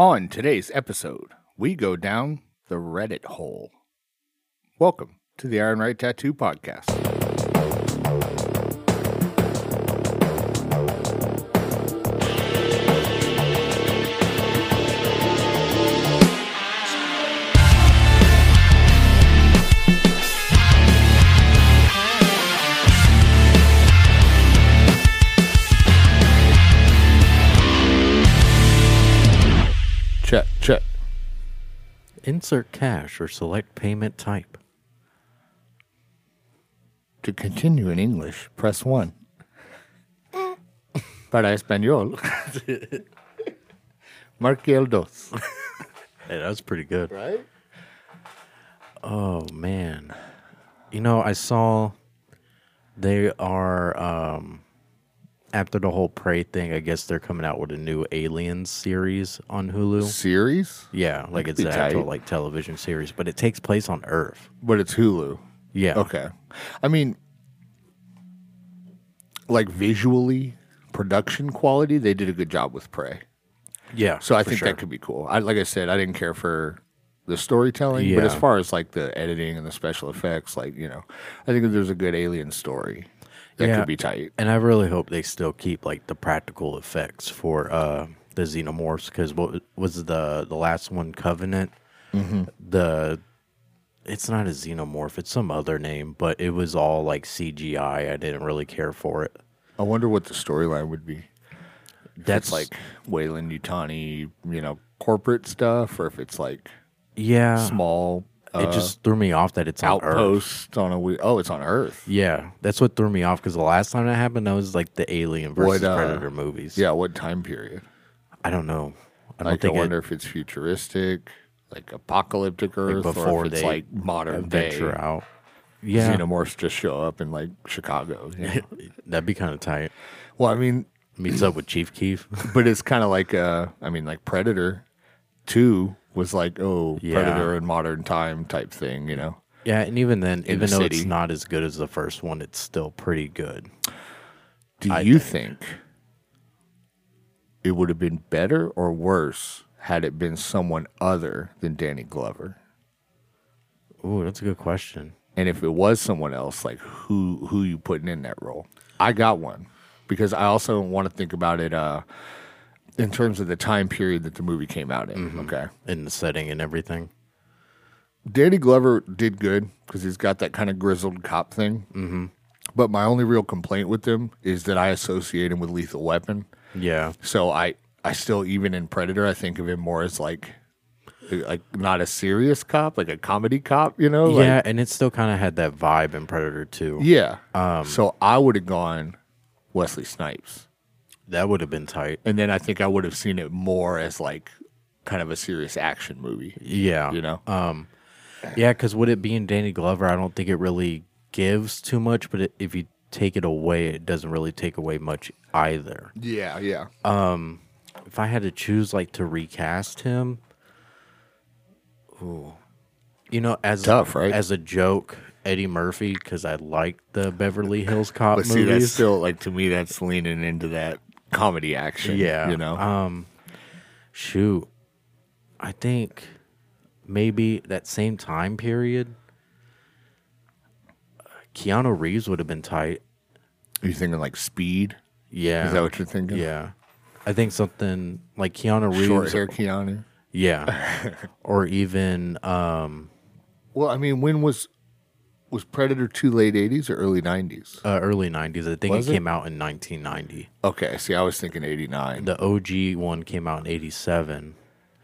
On today's episode, we go down the Reddit hole. Welcome to the Iron Rite Tattoo Podcast. Check. Insert cash or select payment type. To continue in English, press 1. Para español, marque el dos. Hey, that was pretty good. Right? Oh man. You know, I saw they are um after the whole prey thing, I guess they're coming out with a new Aliens series on Hulu. Series? Yeah, like it's an actual like television series, but it takes place on Earth. But it's Hulu. Yeah. Okay. I mean, like visually, production quality, they did a good job with Prey. Yeah. So I think sure. that could be cool. I like I said, I didn't care for the storytelling, but as far as like the editing and the special effects, like you know, I think there's a good alien story, that Yeah. could be tight. And I really hope they still keep like the practical effects for uh the xenomorphs because what was the the last one Covenant? Mm-hmm. The it's not a xenomorph; it's some other name, but it was all like CGI. I didn't really care for it. I wonder what the storyline would be. If That's it's like Weyland-Yutani, you know, corporate stuff, or if it's like yeah. small uh, it just threw me off that it's on Earth. outpost on a we- oh, it's on Earth. Yeah, that's what threw me off because the last time that happened, that was like the Alien versus What, uh, Predator movies. Yeah, what time period? I don't know. I don't Like, I wonder it, if it's futuristic, like apocalyptic Earth, or before if it's like modern day. venture out. Yeah, Xenomorphs just show up in like Chicago. you know? that'd be kind of tight. well, I mean, Meets up with Chief Keef. but it's kind of like uh, I mean, like Predator Two was like oh Yeah. Predator in modern time type thing, you know. Yeah, and even then, In even the though city. it's not as good as the first one, it's still pretty good. Do I you think it would have been better or worse had it been someone other than Danny Glover? Ooh, that's a good question. And if it was someone else, like who who you putting in that role? I got one because I also want to think about it uh, in terms of the time period that the movie came out in. Okay, In the setting and everything. Danny Glover did good because he's got that kind of grizzled cop thing. Mm-hmm. But my only real complaint with him is that I associate him with Lethal Weapon. Yeah, So I I still even in Predator I think of him more as like like not a serious cop, like a comedy cop, you know? Like, yeah, and it still kind of had that vibe in Predator too. yeah. Um, so I would have gone Wesley Snipes. That would have been tight. And then I think I would have seen it more as like kind of a serious action movie, Yeah, you know? Um, yeah, because with it being Danny Glover, I don't think it really gives too much. But it, if you take it away, it doesn't really take away much either. yeah, yeah. Um, if I had to choose like to recast him, ooh, you know, as Tough, right? As a joke, Eddie Murphy because I like the Beverly Hills Cop but see, that's still like to me that's leaning into that comedy action. yeah, You know? Um, shoot, I think maybe that same time period, Keanu Reeves would have been tight. Are you thinking like speed? Yeah, Is that what you're thinking? yeah. I think something like Keanu Reeves. Short hair Keanu. Yeah. or even um Well, I mean, when was was Predator two late eighties or early nineties? uh, early 90s. I think Was it it? came out in 1990. Okay, see, I was thinking eighty nine. The OG one came out in 87.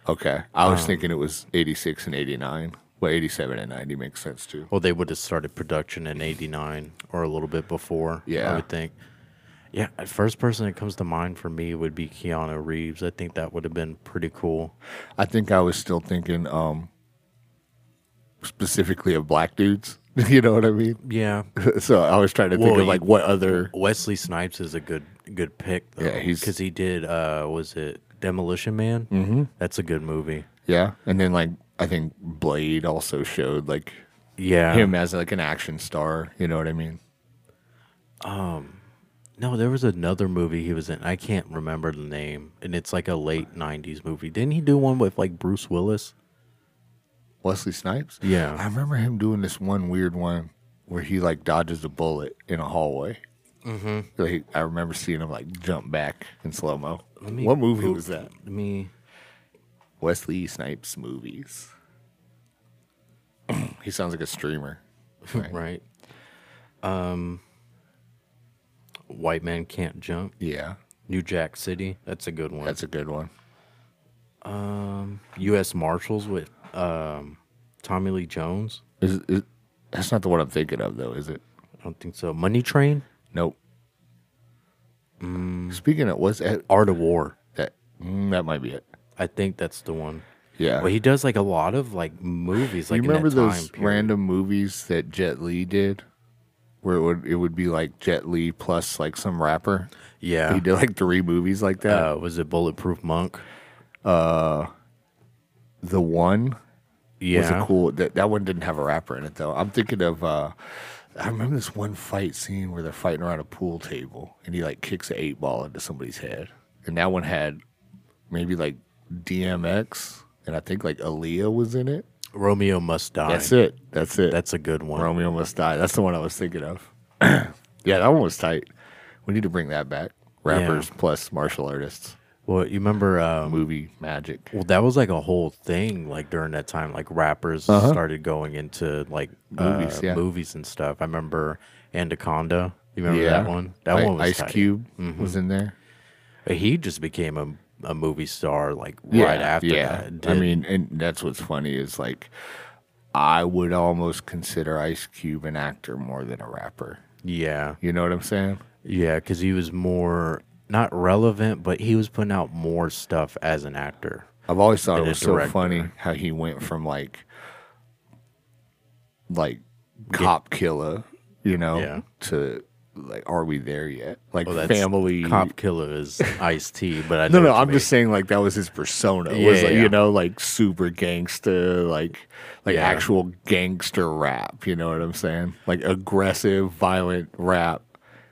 Okay, I was Um, thinking it was eighty six and eighty nine. Well, eighty seven and ninety makes sense too. Well, they would have started production in 89 or a little bit before, Yeah. I would think. Yeah, first person that comes to mind for me would be Keanu Reeves. I think that would have been pretty cool. I think I was still thinking um specifically of black dudes. you know what I mean? Yeah. so I was trying to think Well, of like what other. Wesley Snipes is a good good pick though. Yeah, he's- cuz he did uh was it Demolition Man? Mm-hmm. That's a good movie. Yeah, and then like I think Blade also showed like Yeah. him as like an action star. You know what I mean? No, there was another movie he was in. I can't remember the name, and it's like a late '90s movie. Didn't he do one with like Bruce Willis? Wesley Snipes. Yeah. I remember him doing this one weird one where he like dodges a bullet in a hallway. Mm-hmm. Like, I remember seeing him like jump back in slow mo. What movie Google- was that? Let me. Wesley Snipes movies. he sounds like a streamer. Right. Right. Um. White Man Can't Jump. Yeah, New Jack City. That's a good one. that's a good one. Um, U.S. Marshals with um, Tommy Lee Jones. Is, is that's not the one I'm thinking of though, is it? I don't think so. Money Train. Nope. Speaking of what's that? Art of War. That mm, that might be it. I think that's the one. Yeah. Well, he does like a lot of like movies. Like you remember those random movies that Jet Li did, where it would it would be like Jet Li plus like some rapper. Yeah. He did like three movies like that. uh, was it Bulletproof Monk? Uh, the one Yeah. was a cool. That that one didn't have a rapper in it though. I'm thinking of. uh I remember this one fight scene where they're fighting around a pool table, and he like kicks an eight ball into somebody's head, and that one had maybe like DMX, and I think like Aaliyah was in it. Romeo Must Die. That's it. That's it. That's a good one. Romeo Must Die. That's the one I was thinking of. yeah, that one was tight. We need to bring that back. Rappers plus martial artists. Well, you remember? Um, Movie magic. well, that was like a whole thing. Like during that time, like rappers started going into like Uh-huh. Movies, uh, yeah. movies and stuff. I remember Anaconda. You remember yeah. that one? That I- one was Ice tight. Cube was in there. But He just became a a movie star like right after yeah. that. I mean, and that's what's funny is like, I would almost consider Ice Cube an actor more than a rapper. yeah, You know what I'm saying? yeah, because he was more not relevant, but he was putting out more stuff as an actor. I've always thought it was so director. funny how he went from like, like, cop killer, you know, Yeah. to like, are we there yet? Like Well, family Cop Killer is Ice T, but I No, know no, I'm mean. just saying like that was his persona. Yeah, was like, you know, like super gangster, like like actual gangster rap. You know what I'm saying? Like aggressive, violent rap.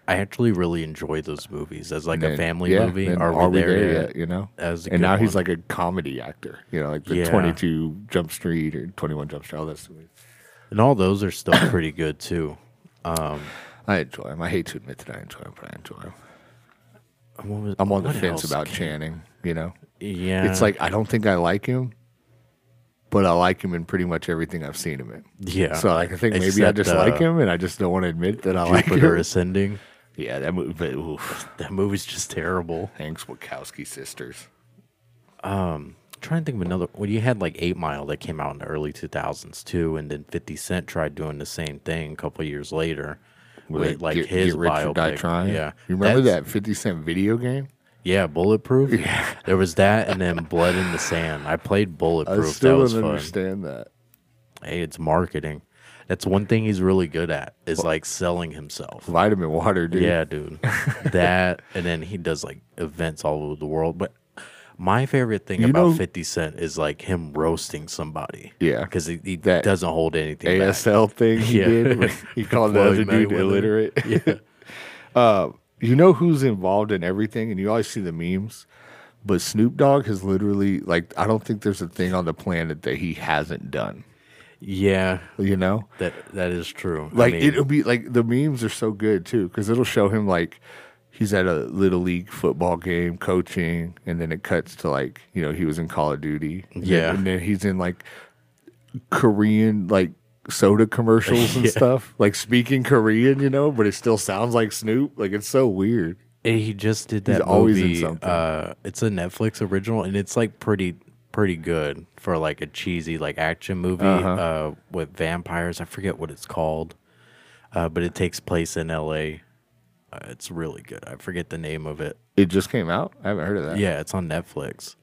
I actually really enjoy those movies as like a family yeah, movie. and Are, we there, yet? You know. That was a and now he's like a comedy actor. You know, like the Yeah. 22 Jump Street or 21 Jump Street. All that stuff. And all those are still pretty good too. I enjoy him. I hate to admit that I enjoy him, but I enjoy him. What was- I'm on the fence about came- Channing. You know, Yeah, it's like I don't think I like him, but I like him in pretty much everything I've seen him in. yeah. So like, I think maybe I just uh, like him, and I just don't want to admit that I like Jupiter him. Ascending. Yeah, that movie. But, oof, That movie's just terrible. Hanks Wachowski sisters. I'm trying to think of another. Well, you had like Eight Mile that came out in the early 2000s too, and then 50 Cent tried doing the same thing a couple years later with like get, his get rich or die biopic. trying. Yeah, you remember That's- that Fifty Cent video game? Yeah, Bulletproof. Yeah, there was that, and then Blood in the Sand. I played Bulletproof. I still that was don't fun. understand that. Hey, it's marketing. That's one thing he's really good at is like selling himself. Vitamin water, dude. Yeah, dude. that and then he does like events all over the world. But my favorite thing You about know- 50 Cent is like him roasting somebody. Yeah. Because he, he That doesn't hold anything back. ASL thing he Yeah. did. where He called the Floyd other dude Mayweather. illiterate. Yeah. Uh, you know who's involved in everything, and you always see the memes. But Snoop Dogg has literally like I don't think there's a thing on the planet that he hasn't done. Yeah, You know, that that is true. I like mean, it'll be like the memes are so good too because it'll show him like he's at a little league football game coaching, and then it cuts to like you know he was in Call of Duty. And then- Yeah. and then he's in like Korean like soda commercials and Yeah. stuff, like speaking Korean, you know, but it still sounds like Snoop. Like it's so weird. he just did He's that always in something. Uh, it's a Netflix original, and it's like pretty pretty good for like a cheesy like action movie Uh-huh. uh, with vampires. I forget what it's called, uh, but it takes place in L.A. Uh, it's really good. I forget the name of it. It just came out. I haven't heard of that. Yeah, it's on Netflix.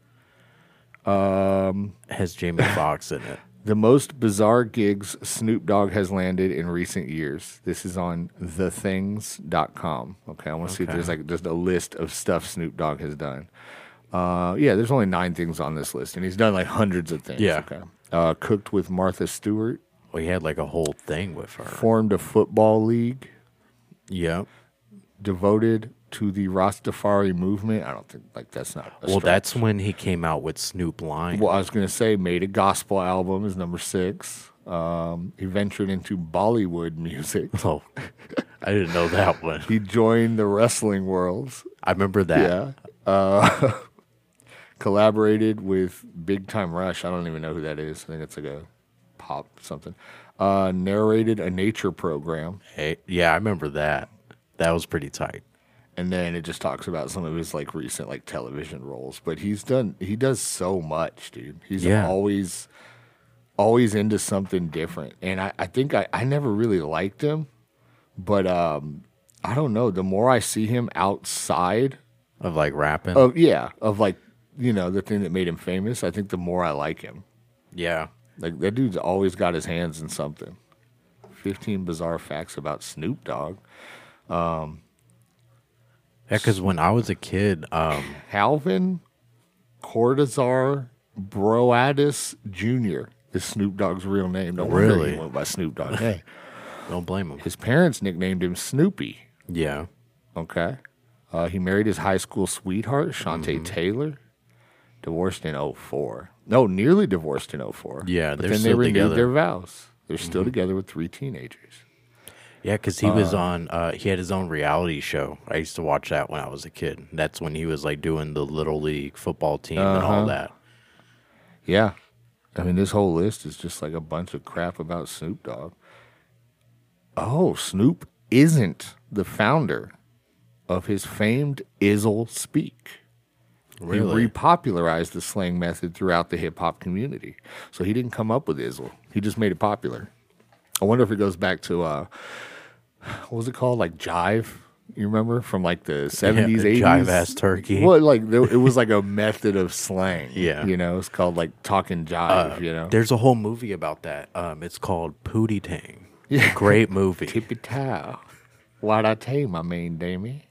Um, it has Jamie Foxx in it. The most bizarre gigs Snoop Dogg has landed in recent years. This is on thethings.com. Okay, I want to see if there's like just a list of stuff Snoop Dogg has done. Uh, yeah, there's only nine things on this list, and he's done like hundreds of things. Yeah. Okay. Uh, cooked with Martha Stewart, Well, he had like a whole thing with her. formed a football league, Yep. devoted to the Rastafari movement. I don't think like that's not. A Well, stretch. that's when he came out with Snoop Lion. Well, I was gonna say made a gospel album is number six. Um, he ventured into Bollywood music. Oh, I didn't know that one. He joined the wrestling worlds. I remember that. Yeah. Uh, collaborated with Big Time Rush. I don't even know who that is. I think it's like a pop something. Uh, narrated a nature program, Hey, yeah, I remember that. That was pretty tight. and then it just talks about some of his like recent like television roles. But he's done. He does so much, dude. He's Yeah. always always into something different. And I, I think I, I never really liked him, but um, I don't know. The more I see him outside Of like rapping. of yeah of like you know the thing that made him famous, I think the more I like him. yeah. Like that dude's always got his hands in something. Fifteen bizarre facts about Snoop Dogg. Yeah, because when I was a kid, um, Calvin Cordozar Broadus Jr. is Snoop Dogg's real name. Wonder Really? he went by Snoop Dogg. Hey, don't blame him. his parents nicknamed him Snoopy. Yeah. Okay. Uh, he married his high school sweetheart, Shantae Taylor. Divorced in 04. No, nearly divorced in 04. Yeah, but they're then they renewed together. their vows. They're still together with three teenagers. Yeah, because he was on. Uh, he had his own reality show. I used to watch that when I was a kid. That's when he was like doing the little league football team and all Uh-huh. that. Yeah. I mean, this whole list is just like a bunch of crap about Snoop Dogg. Oh, Snoop isn't the founder of his famed Izzle Speak. Really? He repopularized the slang method throughout the hip hop community. So he didn't come up with Izzle. He just made it popular. I wonder if it goes back to uh what was it called? Like jive? You remember from like the seventies, eighties? jive ass turkey. Well, like it was like a method of slang. Yeah. you know, it's called like talking jive. you know, There's a whole movie about that. Um, it's called Pootie Tang. Yeah. Great movie. tippy toe. Why'd I tell you, my main damie?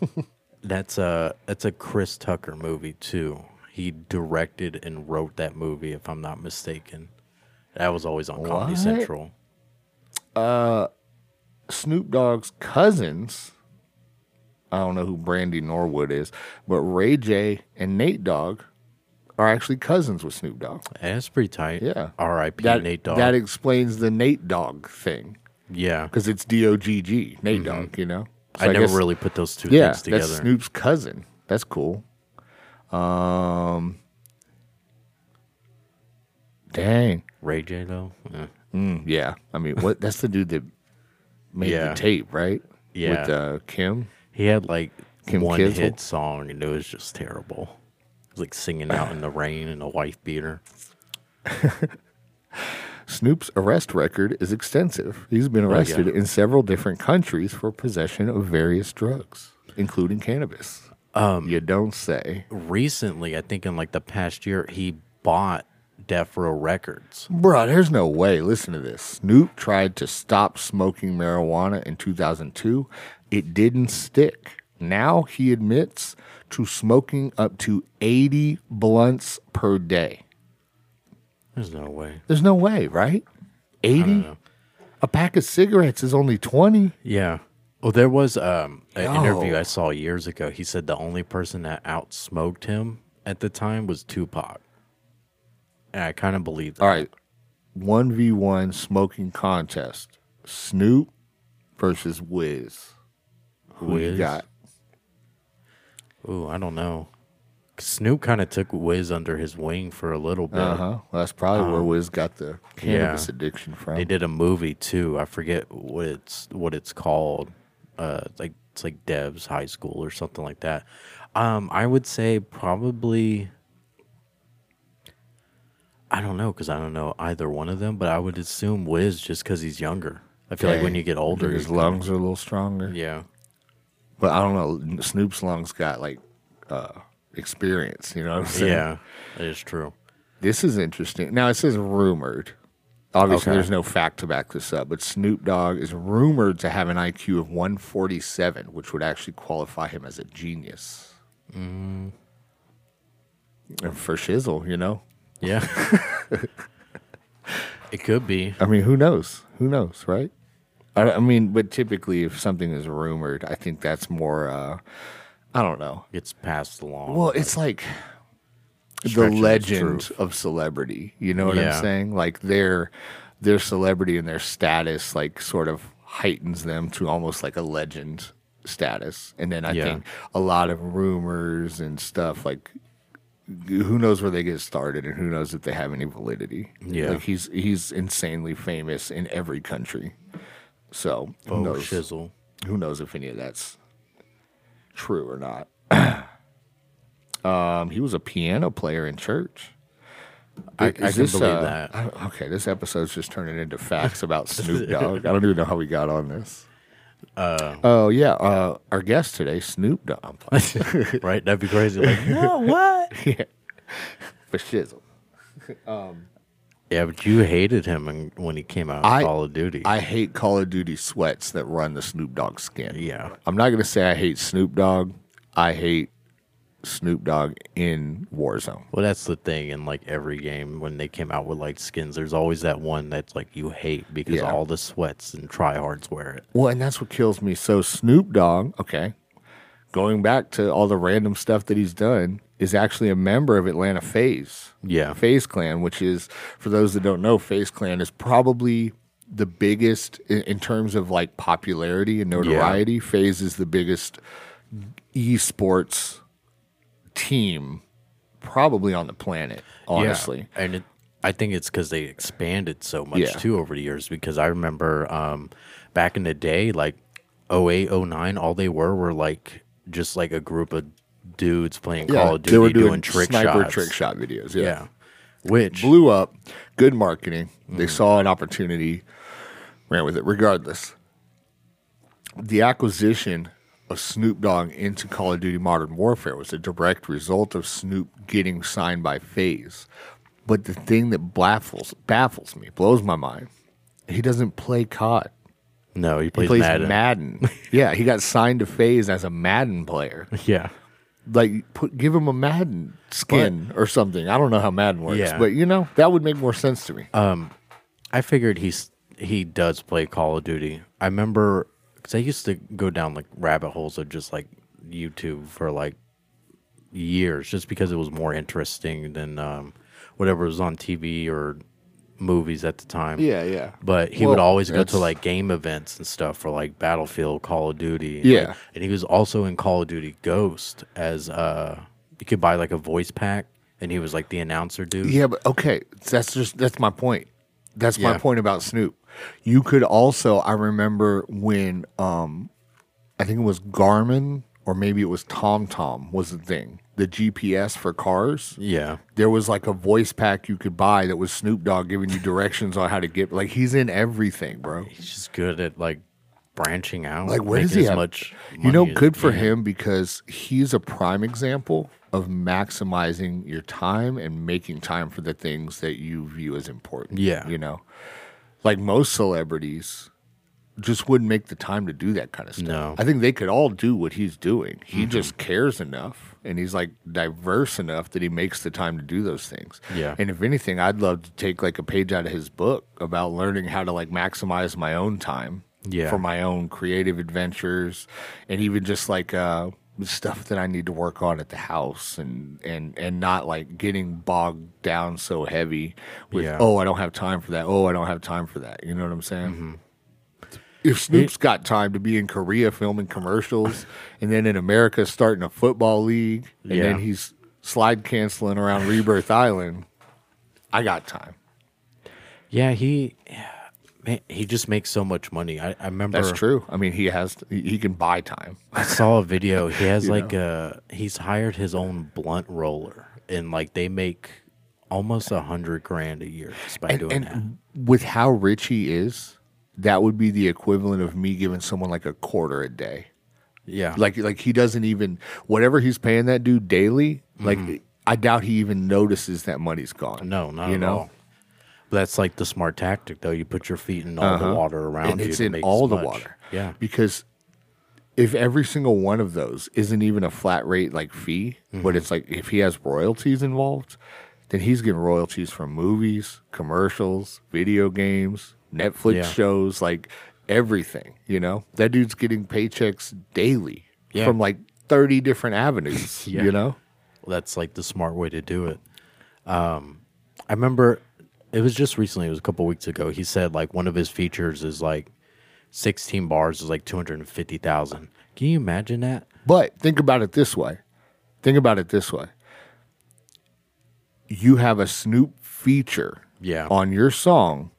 That's a that's a Chris Tucker movie too. He directed and wrote that movie, if I'm not mistaken. That was always on Comedy What? Central. Uh, Snoop Dogg's cousins. I don't know who Brandy Norwood is, but Ray J and Nate Dogg are actually cousins with Snoop Dogg. Yeah, That's pretty tight. Yeah. R.I.P. That, Nate Dogg. that explains the Nate Dogg thing yeah. because it's D O G G, Nate mm-hmm. Dogg, you know? So Mm-hmm. I, never guess- really put those two Yeah, things together. that's Snoop's cousin. That's cool. Um, dang. Ray J though. Eh. Mm, yeah. I mean, what? That's the dude that made Yeah. the tape, right? Yeah. With uh, Kim. He had like Kim one Kizzle? hit song and it was just terrible. It was like singing out in the rain in a wife beater. Snoop's arrest record is extensive. He's been arrested in several different countries for possession of various drugs, including cannabis. Um, you don't say. Recently, I think in like the past year, he bought Death Row Records. Bruh, there's no way. Listen to this. Snoop tried to stop smoking marijuana in 2002. It didn't stick. Now he admits to smoking up to 80 blunts per day. There's no way. There's no way, right? 80? A pack of cigarettes is only 20. Yeah. Well, there was um, an Yo. interview I saw years ago. He said the only person that outsmoked him at the time was Tupac. And I kind of believe that. All right. 1v1 smoking contest. Snoop versus Wiz. Who you got? Ooh, I don't know. Snoop kind of took Wiz under his wing for a little bit. Uh huh. Well, that's probably where Wiz got the cannabis yeah. addiction from. They did a movie too. I forget what it's what it's called. Uh, it's like it's like Dev's High School or something like that. Um, I would say probably. I don't know because I don't know either one of them, but I would assume Wiz just because he's younger. I feel like when you get older, his you're kinda- lungs are a little stronger. Yeah, But I don't know. Snoop's lungs got like uh, experience. You know what I'm saying? yeah, that is true. This is interesting. Now it says rumored. Obviously, Okay. there's no fact to back this up, but Snoop Dogg is rumored to have an IQ of 147, which would actually qualify him as a genius. Mm. And for shizzle, you know. Yeah, it could be. I mean, who knows? Who knows, right? I, I mean, but typically, if something is rumored, I think that's more. Uh, I don't know. It's passed along. Well, it's like the legend of celebrity. You know what Yeah. I'm saying? Like their their celebrity and their status, like sort of heightens them to almost like a legend status. And then I Yeah. think a lot of rumors and stuff like who knows where they get started and who knows if they have any validity. Yeah. like he's he's insanely famous in every country. So who oh, knows? shizzle. who knows if any of that's true or not. um, he was a piano player in church. I- Is I can believe that. I okay, this episode's just turning into facts about Snoop Dogg. I don't even know how we got on this. Uh, Oh yeah, uh, our guest today, Snoop Dogg, right? That'd be crazy. Like, no, what? yeah, for shizzle. Yeah, but you hated him when he came out of I- Call of Duty. I hate Call of Duty sweats that run the Snoop Dogg skin. yeah. I'm not gonna say I hate Snoop Dogg. I hate Snoop Dogg in Warzone. Well, that's the thing in like every game when they came out with like skins. There's always that one that's like you hate because Yeah. all the sweats and tryhards wear it. Well, and that's what kills me. So Snoop Dogg, okay, going back to all the random stuff that he's done, is actually a member of Atlanta FaZe. Yeah. FaZe Clan, which is for those that don't know, FaZe Clan is probably the biggest in, in terms of like popularity and notoriety. FaZe is the biggest esports team probably on the planet, honestly. Yeah. And it, I think it's because they expanded so much Yeah. too over the years. Because I remember um, back in the day, like 08, 09, all they were were like just like a group of dudes playing Call of Duty they were doing, doing, trick sniper shots. trick shot videos. Yeah. Which blew up. Good marketing. Mm. They saw an opportunity, ran with it. Regardless, the acquisition of Snoop Dogg into Call of Duty Modern Warfare was a direct result of Snoop getting signed by FaZe. But the thing that baffles baffles me, blows my mind, he doesn't play COD. no, he He plays, plays Madden. Madden. yeah, he got signed to FaZe as a Madden player. Yeah. Like, put give him a Madden skin or something. I don't know how Madden works, Yeah. but you know that would make more sense to me. I figured he's he does play Call of Duty. I remember because I used to go down like rabbit holes of just like YouTube for like years, just because it was more interesting than um, whatever was on TV or movies at the time. Yeah, yeah. But he would always go to that's- like game events and stuff for like Battlefield, Call of Duty. Yeah. Like, and he was also in Call of Duty Ghost as uh you could buy like a voice pack and he was like the announcer dude. Yeah, but okay, that's just that's my point. That's my Yeah. point about Snoop. You could also I remember when um I think it was Garmin or maybe it was TomTom was the thing. The GPS for cars. Yeah. There was like a voice pack you could buy that was Snoop Dogg giving you directions on how to get like he's in everything, bro. He's just good at like branching out. Like where does he as have much? You know, good for him because he's a prime example of maximizing your time and making time for the things that you view as important. Yeah. You know, like most celebrities just wouldn't make the time to do that kind of stuff. No. Mm-hmm. I think they could all do what he's doing. He just cares enough and he's like diverse enough that he makes the time to do those things. Yeah. And if anything, I'd love to take like a page out of his book about learning how to like maximize my own time Yeah. for my own creative adventures and even just like uh stuff that I need to work on at the house and and and not like getting bogged down so heavy with Yeah. oh I don't have time for that oh I don't have time for that you know what I'm saying Mm-hmm. If Snoop's got time to be in Korea filming commercials and then in America starting a football league and Yeah. then he's slide canceling around Rebirth Island I got time Yeah, he man, he just makes so much money. I, I remember that's true I mean he has he he can buy time I saw a video. He has like a he's hired his own blunt roller, and like they make almost a hundred grand a year just by doing and that. with how rich he is, that would be the equivalent of me giving someone like a quarter a day. Yeah, Like like he doesn't even whatever he's paying that dude daily. Like I doubt he even notices that money's gone. No, not you at know? all. But that's like the smart tactic, though. You put your feet in all the water around Uh-huh. and you. it's in make all the much. water. Yeah, Because if every single one of those isn't even a flat rate like fee, Mm-hmm. but it's like if he has royalties involved, then he's getting royalties from movies, commercials, video games, Netflix Yeah. shows. Like everything. You know, that dude's getting paychecks daily Yeah. from like thirty different avenues. Yeah. You know, that's like the smart way to do it. Um, I remember it was just recently. It was a couple weeks ago. He said like one of his features is like sixteen bars is like two hundred and fifty thousand. Can you imagine that? but think about it this way. Think about it this way. You have a Snoop feature Yeah. on your song,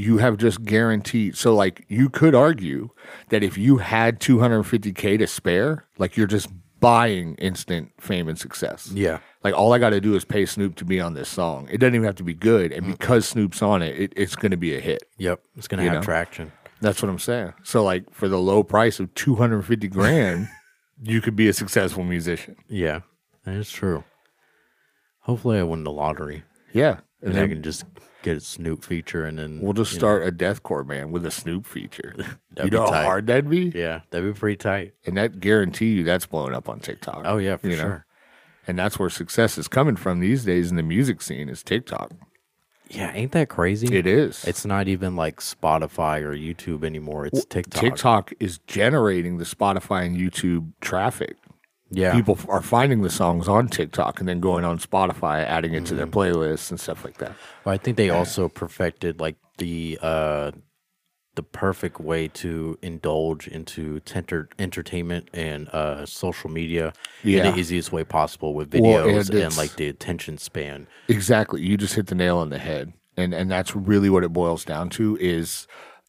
you have just guaranteed. So, like, you could argue that if you had 250K to spare, like, you're just buying instant fame and success. Yeah. Like, all I got to do is pay Snoop to be on this song. It doesn't even have to be good. And mm. because Snoop's on it, it it's going to be a hit. Yep. It's gonna You have know? traction. That's what I'm saying. So, like, for the low price of 250 grand, you could be a successful musician. Yeah, that is true. Hopefully, I win the lottery Yeah. and And I can just get a Snoop feature and then we'll just you know, start a deathcore band with a Snoop feature. you know how hard that'd be? Yeah, that'd be pretty tight. And that guarantee you that's blowing up on TikTok. Oh yeah, for You know? sure. And that's where success is coming from these days in the music scene is TikTok. Yeah, ain't that crazy? It is. It's not even like Spotify or YouTube anymore. It's TikTok. TikTok is generating the Spotify and YouTube traffic. Yeah. People are finding the songs on TikTok and then going on Spotify, adding it to their Mm-hmm. playlists and stuff like that. Well, I think they also perfected like the uh the perfect way to indulge into tenter- entertainment and uh social media in Yeah. the easiest way possible with Well, videos and and, like the attention span. Exactly. You just hit the nail on the head. And and that's really what it boils down to is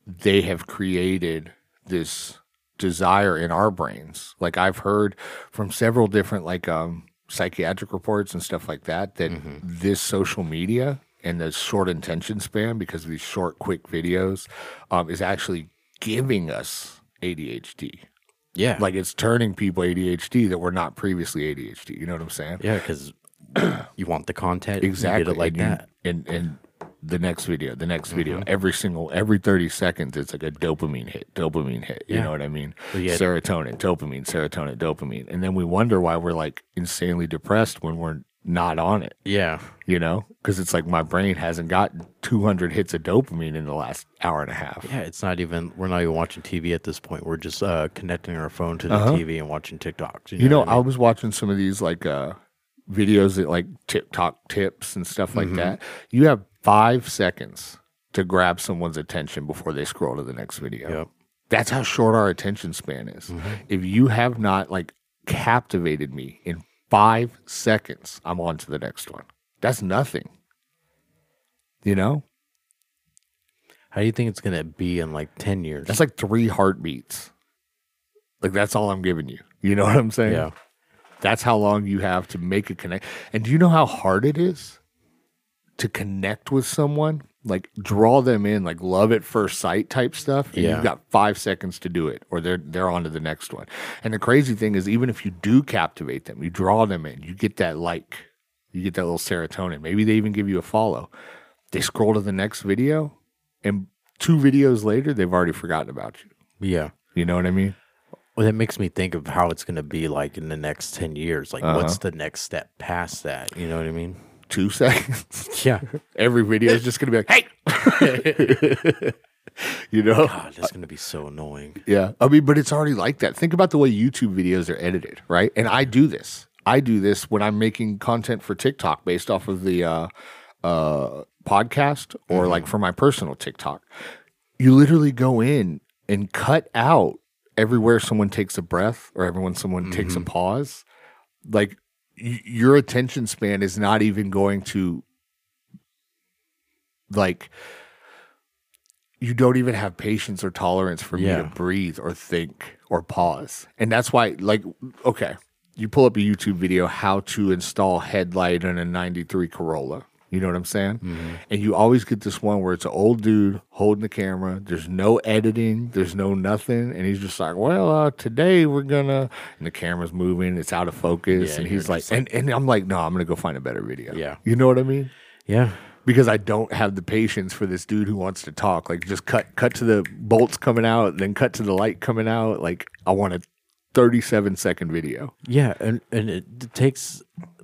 they have created this desire in our brains. Like I've heard from several different like um psychiatric reports and stuff like that that this social media and the short attention span because of these short quick videos um, is actually giving us ADHD. Yeah. Like it's turning people ADHD that were not previously ADHD. You know what I'm saying? yeah, cuz you want the content, exactly you get it like and you- that. and and the next video the next video Mm-hmm. every single every 30 seconds it's like a dopamine hit dopamine hit you Yeah. know what i mean yet- serotonin dopamine serotonin dopamine and then we wonder why we're like insanely depressed when we're not on it Yeah. you know because it's like my brain hasn't got 200 hits of dopamine in the last hour and a half Yeah, it's not even we're not even watching TV at this point. We're just uh connecting our phone to the Uh-huh. TV and watching TikToks. You know, what I was watching some of these like uh videos that like TikTok tips and stuff Mm-hmm. like that. You have five seconds to grab someone's attention before they scroll to the next video. Yep. That's how short our attention span is. Mm-hmm. If you have not like captivated me in five seconds, I'm on to the next one. That's nothing. You know? How do you think it's gonna be in like ten years? That's like three heartbeats. Like that's all I'm giving you. You know what I'm saying? yeah. That's how long you have to make a connect. And do you know how hard it is to connect with someone? Like draw them in, like love at first sight type stuff. And Yeah. you've got five seconds to do it, or they're they're on to the next one. And the crazy thing is, even if you do captivate them, you draw them in, you get that like, you get that little serotonin. Maybe they even give you a follow. They scroll to the next video, and two videos later, they've already forgotten about you. Yeah. You know what I mean? Well, that makes me think of how it's going to be like in the next 10 years. Like, what's uh-huh. the next step past that? You know what I mean? Two seconds. Yeah. Every video is just gonna be like, "Hey," you know. God, that's going to be so annoying. Yeah, I mean, but it's already like that. Think about the way YouTube videos are edited, right? And I do this. I do this when I'm making content for TikTok based off of the uh, uh, podcast or like for my personal TikTok. You literally go in and cut out everywhere someone takes a breath or everyone someone takes a pause. Like your attention span is not even going to like you don't even have patience or tolerance for me to breathe or think or pause. And that's why like okay, you pull up a YouTube video how to install headlight on a 93 Corolla. You know what I'm saying? Mm-hmm. And you always get this one where it's an old dude holding the camera. There's no editing. There's no nothing. And he's just like, well, uh, today we're going to, and the camera's moving. It's out of focus. Yeah, and he's like, just and, and I'm like, no, I'm going to go find a better video. Yeah. You know what I mean? Yeah. because I don't have the patience for this dude who wants to talk. Like just cut cut to the bolts coming out, then cut to the light coming out. Like I want a 37 second video. Yeah. And, and it takes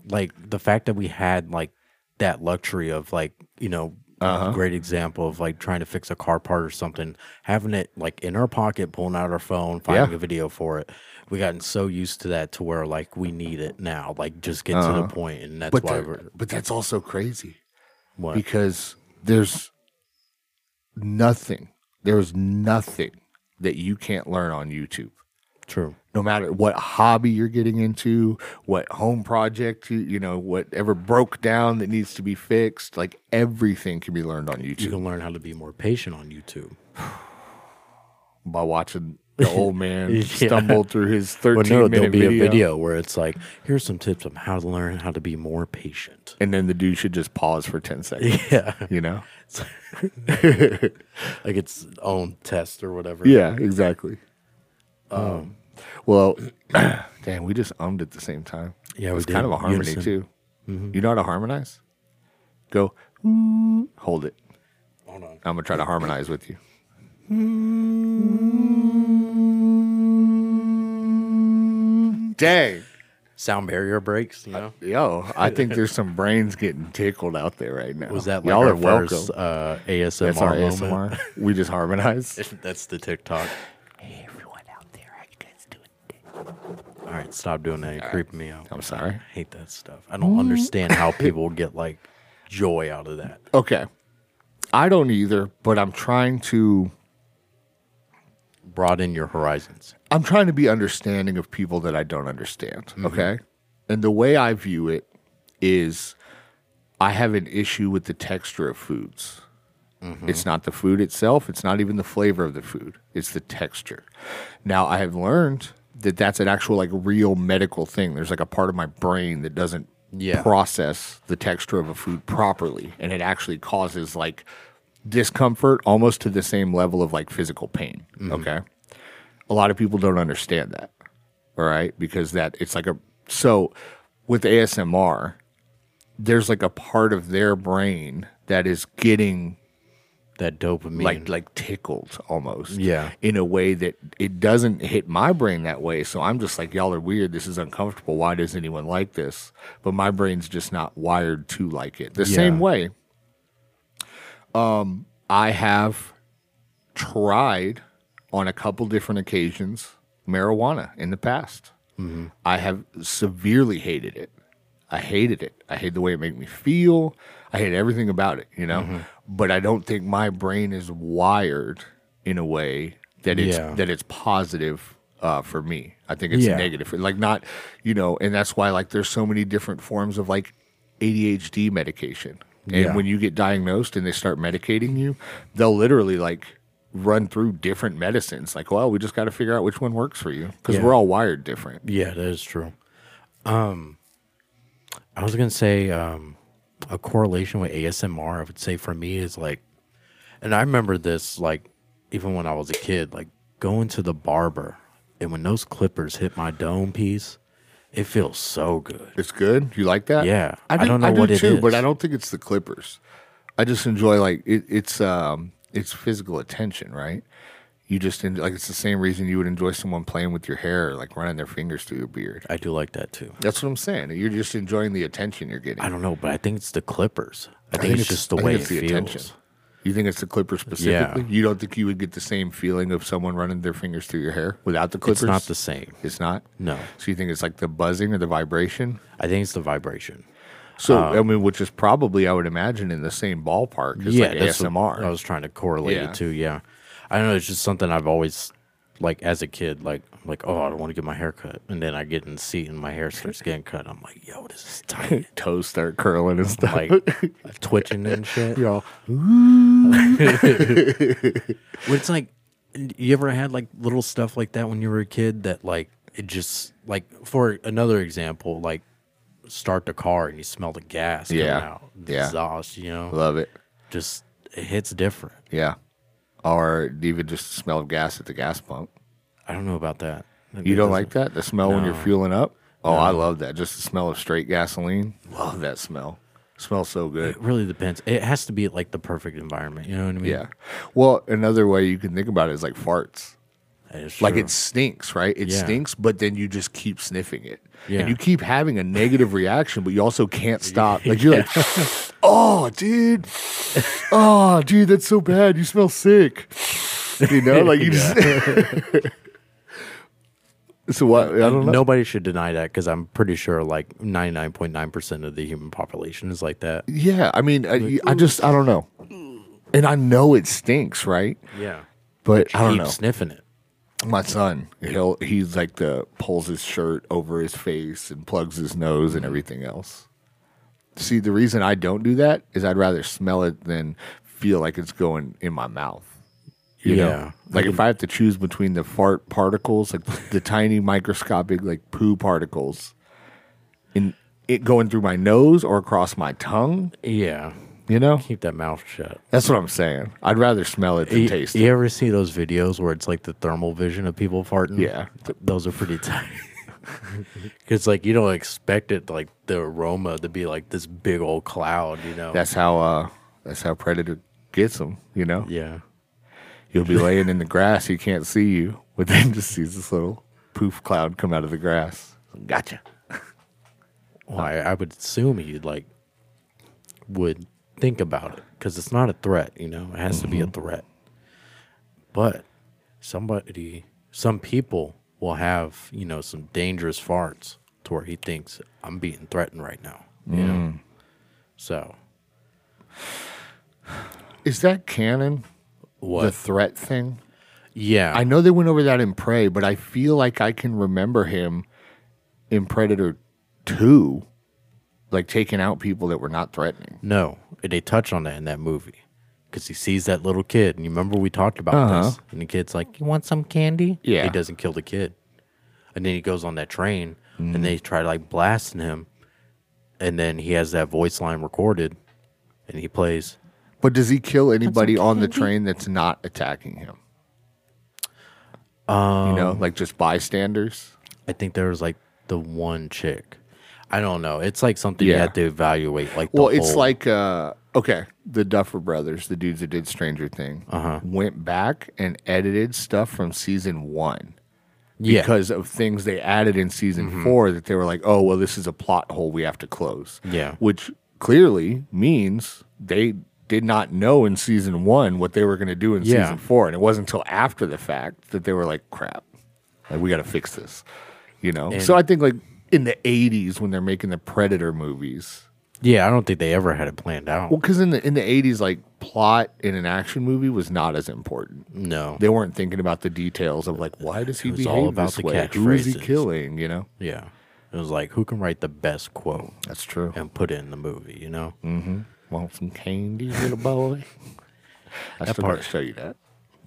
like the fact that we had like that luxury of like, you know, a uh-huh. great example of like trying to fix a car part or something, having it like in our pocket, pulling out our phone, finding Yeah. a video for it. We gotten so used to that to where like we need it now. Like just get to the uh-huh. point, and that's But why that- we're but that's also crazy what? because there's nothing. There's nothing that you can't learn on YouTube. True. no matter what hobby you're getting into, what home project you you know, whatever broke down that needs to be fixed, like everything can be learned on YouTube. You can learn how to be more patient on YouTube. by watching the old man Yeah. stumble through his 13 But no, minute there'll be video. a video where it's like, here's some tips on how to learn how to be more patient. and then the dude should just pause for 10 seconds, Yeah. you know? like its own test or whatever. Yeah, exactly. Um, well, damn, we just ummed at the same time. Yeah, we it's kind of a harmony Unison. too. Mm-hmm. You know how to harmonize? Go, "Ooh," hold it. Hold on. I'm gonna try to harmonize with you. Dang. Sound barrier breaks, you know? Yo, I think there's some brains getting tickled out there right now. Was that like Y'all our are welcome. uh, ASMR That's our moment? ASMR. we just harmonize. That's the TikTok. hey, everyone out there, how you guys doing? All right, stop doing that. You're creeping me out. I'm sorry. I hate that stuff. I don't understand how mm. people get like joy out of that. Okay. I don't either, but I'm trying to Broaden your horizons. I'm trying to be understanding of people that I don't understand. Mm-hmm. Okay. And the way I view it is I have an issue with the texture of foods. Mm-hmm. It's not the food itself. It's not even the flavor of the food. It's the texture. Now, I have learned that that's an actual, like, real medical thing. There's like a part of my brain that doesn't Yeah. process the texture of a food properly. And it actually causes, like, discomfort almost to the same level of, like, physical pain. Mm-hmm. Okay a lot of people don't understand that all right because that it's like a so with asmr there's like a part of their brain that is getting That dopamine. like like tickled almost. Yeah. in a way that it doesn't hit my brain that way. So i'm just like y'all are weird. This is uncomfortable. Why does anyone like this? But my brain's just not wired to like it. The same way um i have tried on a couple different occasions marijuana in the past. I have severely hated it. I hated it. I hate the way it made me feel. I hate everything about it, you know. But I don't think my brain is wired in a way that it's Yeah. that it's positive uh, for me. I think it's Yeah. negative. Like not, you know, and that's why like there's so many different forms of like ADHD medication. And Yeah. when you get diagnosed and they start medicating you, they'll literally like run through different medicines. Like, well, we just got to figure out which one works for you because we're all wired different. Yeah, that is true. Um, I was gonna say um, a correlation with ASMR. I would say for me is like, and I remember this like even when I was a kid, like going to the barber, and when those clippers hit my dome piece, it feels so good. It's good. You like that? Yeah. I, I don't know do what it too, but. I don't think it's the Clippers. I just enjoy like it, it's um it's physical attention, right? You just like it's the same reason you would enjoy someone playing with your hair, like running their fingers through your beard. I do like that too. That's what I'm saying. You're just enjoying the attention you're getting. I don't know, but I think it's the clippers. I, think, it's just the I way it's it the feels. attention. You think it's the Clippers specifically? You don't think you would get the same feeling of someone running their fingers through your hair without the Clippers? It's not the same. It's not. No, So you think it's like the buzzing or the vibration? I think it's the vibration. So uh, I mean, which is probably I would imagine in the same ballpark as like that's what ASMR. I was trying to correlate Yeah. it to. Yeah, I don't know. It's just something I've always like as a kid. Like, I'm like, oh, I don't want to get my hair cut, and then I get in the seat and my hair starts getting cut. I'm like, yo, this is tight. Toes start curling and stuff. like twitching and shit. Y'all, But it's like, you ever had like little stuff like that when you were a kid that like it just like for another example, like start the car and you smell the gas coming Yeah. out, the Yeah. exhaust, you know, love it. just it hits different. Yeah, or even just the smell of gas at the gas pump. I don't know about that. You don't like that? The smell when you're No. fueling up? Oh, I love that. Just the smell of straight gasoline. Love that smell. smells so good. It really depends. It has to be like the perfect environment. You know what I mean? Yeah. Well, another way you can think about it is like farts. That is Like true. it stinks, right? It Yeah. stinks, but then you just keep sniffing it. Yeah. And you keep having a negative reaction, but you also can't stop. Like you're like oh, dude, oh, dude, that's so bad. You smell sick. You know, like you just. so what? I don't know. Nobody should deny that because I'm pretty sure like 99.9% of the human population is like that. Yeah, I mean, I, I just I don't know, and I know it stinks, right? Yeah. But I don't Keep know. sniffing it. My son, he'll he's like the pulls his shirt over his face and plugs his nose and mm-hmm. everything else. See, the reason I don't do that is I'd rather smell it than feel like it's going in my mouth. You know? Yeah. Like if mm-hmm. I have to choose between the fart particles, like the tiny microscopic like poo particles, in it going through my nose or across my tongue, Yeah. You know? Keep that mouth shut. That's what I'm saying. I'd rather smell it than You, taste it. you ever see those videos where it's like the thermal vision of people farting? Yeah. Those are pretty tight. Because like you don't expect it like the aroma to be like this big old cloud, you know? That's how uh that's how predator gets them, you know? yeah. You'll be laying in the grass, he can't see you, but then just sees this little poof cloud come out of the grass. Gotcha. Well, I, I would assume he like would think about it because it's not a threat, you know. It has to be a mm-hmm. threat. But somebody, some people will have you know some dangerous farts to where he thinks I'm being threatened right now, you know. Mm. So Is that canon? what? The threat thing? yeah, I know they went over that in Prey, but I feel like I can remember him in Predator 2, like taking out people that were not threatening. No, they touch on that in that movie because he sees that little kid, and you remember we talked about Uh-huh. this, and the kid's like, "You want some candy?" Yeah. he doesn't kill the kid, and then he goes on that train, Mm. and they try to like blasting him, and then he has that voice line recorded, and he plays. But does he kill anybody on the train that's not attacking him? Um, you know, like just bystanders? I think there was like the one chick. I don't know. It's like something you have to evaluate. Like, the Well, it's whole- like uh okay, the Duffer Brothers, the dudes that did Stranger Thing, Uh-huh. went back and edited stuff from season one yeah, because of things they added in season four that they were like, oh well, this is a plot hole we have to close. Yeah. which clearly means they did not know in season one what they were going to do in Yeah. season four, and it wasn't until after the fact that they were like, crap, like we got to fix this. You know, And- so I think like in the '80s when they're making the Predator movies. yeah. I don't think they ever had it planned out. Well, because in the in the eighties, like plot in an action movie was not as important. no, They weren't thinking about the details of like why does he was behave all about this the way? Who is he killing? You know, yeah. It was like who can write the best quote that's true. and put it in the movie. You know. Mm-hmm. Want some candy, little boy? I That still part- gotta show you that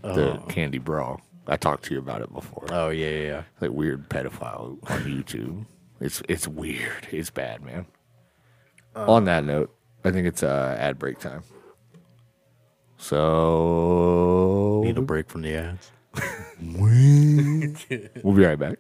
the Oh. candy bra. I talked to you about it before. Oh yeah, yeah. yeah. like weird pedophile on YouTube. It's it's weird. It's bad, man. on that note, I think it's uh, ad break time. So Need a break from the ads. we'll be right back.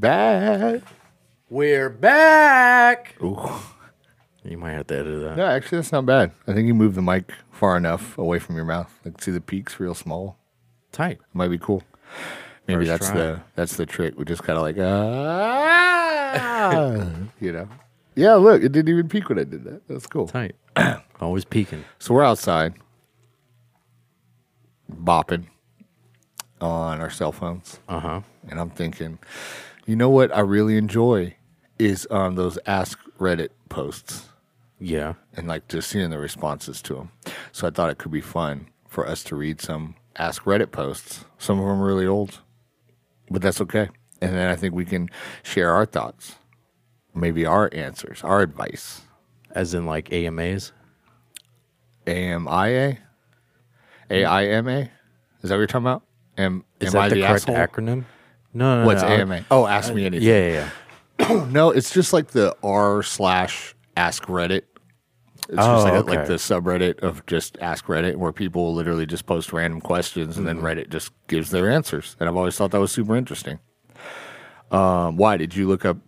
Back. We're back. Ooh. You might have to edit that. No, actually, that's not bad. I think you moved the mic far enough away from your mouth. Like, see the peaks real small. Tight. Might be cool. Maybe First that's try. the that's the trick. We just kind of like ah, you know. Yeah, look, it didn't even peak when I did that. That's cool. Tight. Always peeking. So we're outside, bopping on our cell phones, Uh huh. and I'm thinking, you know what I really enjoy is um, those Ask Reddit posts Yeah. and like just seeing the responses to them. So I thought it could be fun for us to read some Ask Reddit posts. Some of them are really old, but that's okay. And then I think we can share our thoughts, maybe our answers, our advice. As in like AMAs. AMIA? AIMA? Is that what you're talking about? Am, Is am that I the, the, correct asshole? acronym? No, no, What's no. I- AMA? Oh, ask me anything. Yeah, yeah, yeah. No, it's just like the R slash Ask Reddit It's Oh, just like, a- okay. like the subreddit of just Ask Reddit, where people literally just post random questions and then Mm-hmm. Reddit just gives their answers. And I've always thought that was super interesting. Um, why did you look up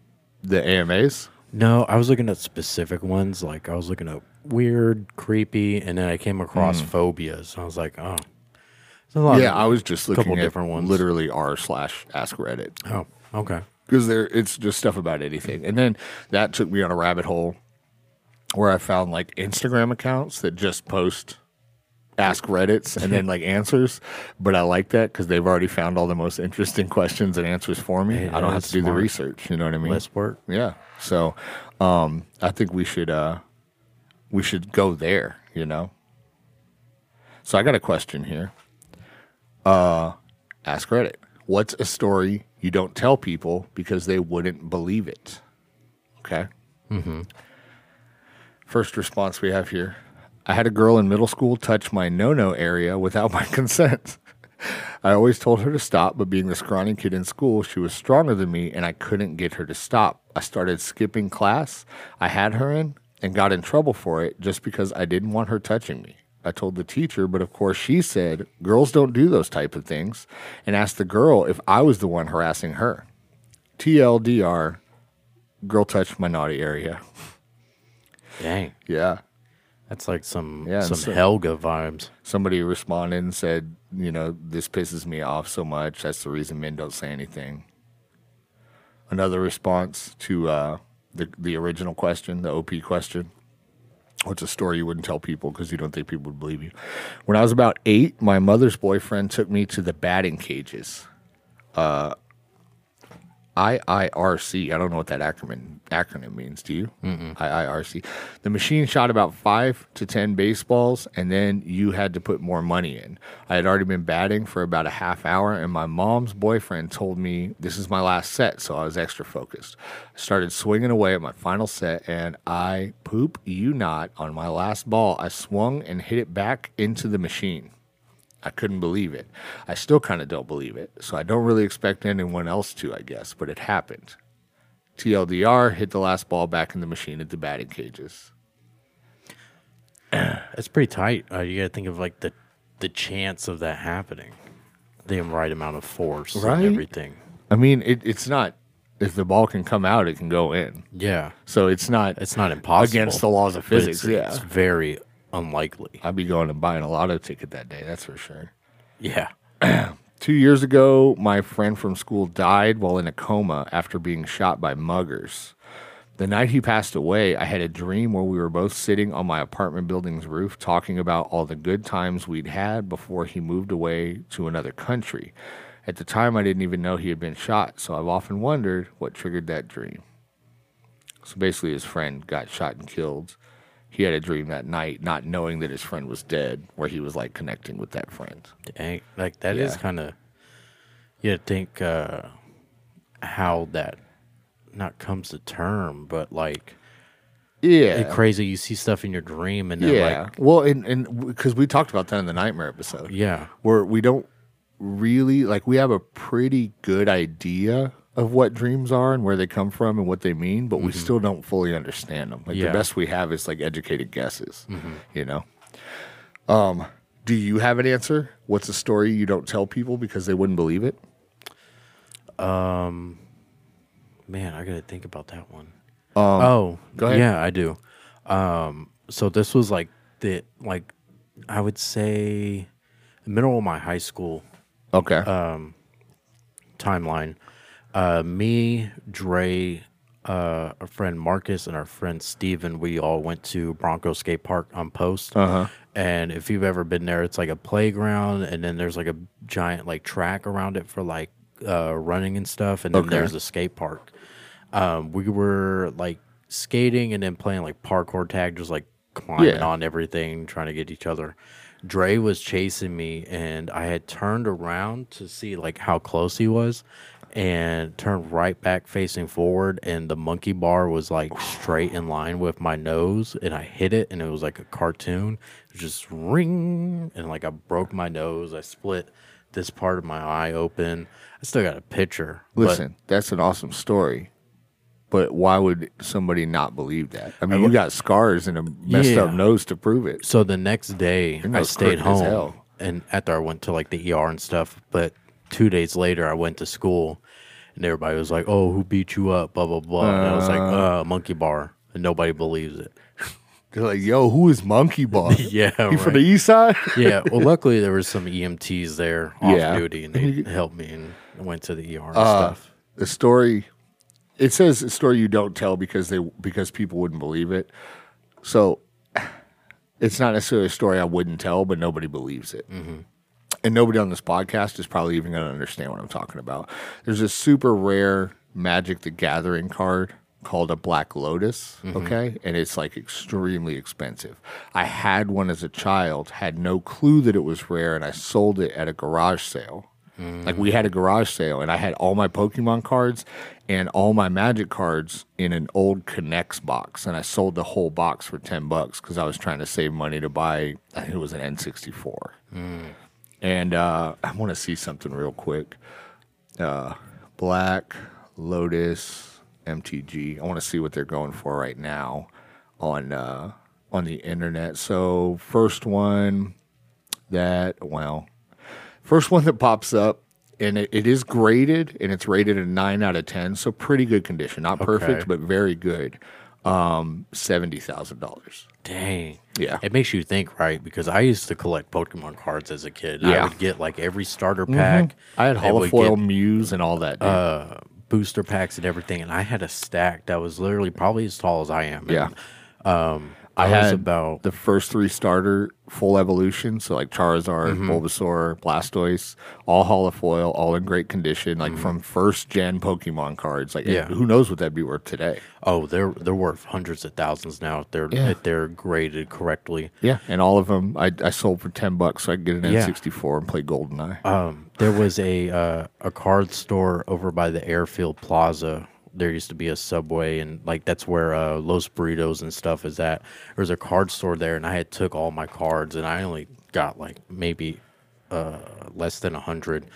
the AMAs? No, I was looking at specific ones. Like I was looking at weird, creepy, and then I came across phobias. I was like, oh, there's a lot. Yeah, I was just looking at different ones. literally r slash Ask Reddit oh, okay. because there it's just stuff about anything. And then that took me on a rabbit hole where I found like Instagram accounts that just post ask Reddits and then like answers. But I like that because they've already found all the most interesting questions and answers for me. Hey, I don't have to do the research. You know what I mean? Less work. Yeah. So um, I think we should uh, we should go there. You know. So I got a question here. Uh, ask Reddit. What's a story you don't tell people because they wouldn't believe it? Okay. Mm-hmm. First response we have here. I had a girl in middle school touch my no-no area without my consent. I always told her to stop, but being the scrawny kid in school, she was stronger than me and I couldn't get her to stop. I started skipping class I had her in and got in trouble for it just because I didn't want her touching me. I told the teacher, but of course she said girls don't do those type of things and asked the girl if I was the one harassing her. TLDR, girl touched my naughty area. Dang, Yeah. that's like some Yeah, some so- Helga vibes. somebody responded and said, you know, this pisses me off so much. That's the reason men don't say anything. Another response to uh, the the original question, the OP question. What's a story you wouldn't tell people because you don't think people would believe you? When I was about eight, my mother's boyfriend took me to the batting cages. Uh, IIRC. I don't know what that acronym acronym means. Do you? IIRC. The machine shot about five to ten baseballs, and then you had to put more money in. I had already been batting for about a half hour, and my mom's boyfriend told me this is my last set, so I was extra focused. I started swinging away at my final set, and I poop you not on my last ball. I swung and hit it back into the machine. I couldn't believe it. I still kind of don't believe it. So I don't really expect anyone else to, I guess, but it happened. TLDR hit the last ball back in the machine at the batting cages. That's pretty tight. Uh, you got to think of like the the chance of that happening, the right amount of force Right? and everything. I mean, it, it's not, if the ball can come out, it can go in. Yeah, So it's not it's not impossible against the laws of physics. It's, yeah. it's very unlikely. I'd be going and buying a lotto ticket that day, that's for sure. Yeah. Two years ago, my friend from school died while in a coma after being shot by muggers. The night he passed away, I had a dream where we were both sitting on my apartment building's roof talking about all the good times we'd had before he moved away to another country. At the time, I didn't even know he had been shot, so I've often wondered what triggered that dream. So basically, his friend got shot and killed. He had a dream that night, not knowing that his friend was dead, where he was like connecting with that friend. Dang, like that is Yeah. kind of you gotta think uh, how that not comes to term, but like Yeah. it's crazy. You see stuff in your dream, and Yeah. like well, and and because we talked about that in the nightmare episode, yeah, where we don't really like we have a pretty good idea of what dreams are and where they come from and what they mean, but we still don't fully understand them. Like Yeah. the best we have is like educated guesses. You know. Um. Do you have an answer? What's a story you don't tell people because they wouldn't believe it? Um, man, I gotta think about that one. oh, go ahead. Yeah, I do. Um, so this was like the like I would say the middle of my high school Okay. Um, timeline. Uh, me, Dre, uh, our friend Marcus, and our friend Steven, we all went to Bronco Skate Park on Post. Uh-huh. And if you've ever been there, it's like a playground, and then there's like a giant like track around it for like uh, running and stuff, and then Okay. there's a skate park. Um, we were like skating and then playing like parkour tag, just like climbing Yeah. on everything, trying to get each other. Dre was chasing me, and I had turned around to see like how close he was, and turned right back facing forward, and the monkey bar was like straight in line with my nose, and I hit it, and it was like a cartoon, It was just ring, and like I broke my nose, I split this part of my eye open. I still got a picture. Listen, that's an awesome story. But why would somebody not believe that? I mean, you got scars and a messed Yeah. up nose to prove it. So the next day, I stayed home, hell. and after I went to like the ER and stuff. But two days later, I went to school, and everybody was like, "Oh, who beat you up?" Blah blah blah. and I was like, "Uh, monkey bar," and nobody believes it. They're like, "Yo, who is Monkey Bar? Yeah, he from the east side." yeah. Well, luckily there was some EMTs there off Yeah. duty, and they helped me and went to the ER and Uh, stuff. the story it says a story you don't tell because they because people wouldn't believe it so it's not necessarily a story i wouldn't tell but nobody believes it and nobody on this podcast is probably even going to understand what i'm talking about. There's a super rare magic the gathering card called a black lotus mm-hmm. okay? And it's like extremely expensive. I had one as a child had no clue that it was rare and i sold it at a garage sale. Mm. Like we had a garage sale, and I had all my Pokemon cards and all my Magic cards in an old Connects box, and I sold the whole box for ten bucks because I was trying to save money to buy. I think it was an N sixty four. Mm. And uh, I want to see something real quick. Uh, Black Lotus MTG. I want to see what they're going for right now on uh, on the internet. So first one that well First one that pops up, and it, it is graded, and it's rated a nine out of ten, so pretty good condition. Not perfect, Okay. but very good. Um, seventy thousand dollars. Dang. Yeah. It makes you think, right? Because I used to collect Pokemon cards as a kid. Yeah. I would get like every starter pack. I had holofoil Mews and all that. uh, booster packs and everything, and I had a stack that was literally probably as tall as I am. Yeah. And, um, I I was had about the first three starter full evolution, so like Charizard, Mm-hmm. Bulbasaur, Blastoise, all holofoil, all in great condition, like from first gen Pokemon cards. Like, Mm-hmm. Yeah. who knows what that'd be worth today? oh, they're they're worth hundreds of thousands now if they're Yeah. if they're graded correctly. Yeah, and all of them I, I sold for ten bucks, so I could get an Yeah. N64 and play GoldenEye. Um, there was a uh, a card store over by the Airfield Plaza. There used to be a Subway, and like that's where uh, Los Burritos and stuff is at. There was a card store there, and I had took all my cards, and I only got like maybe uh, less than a hundred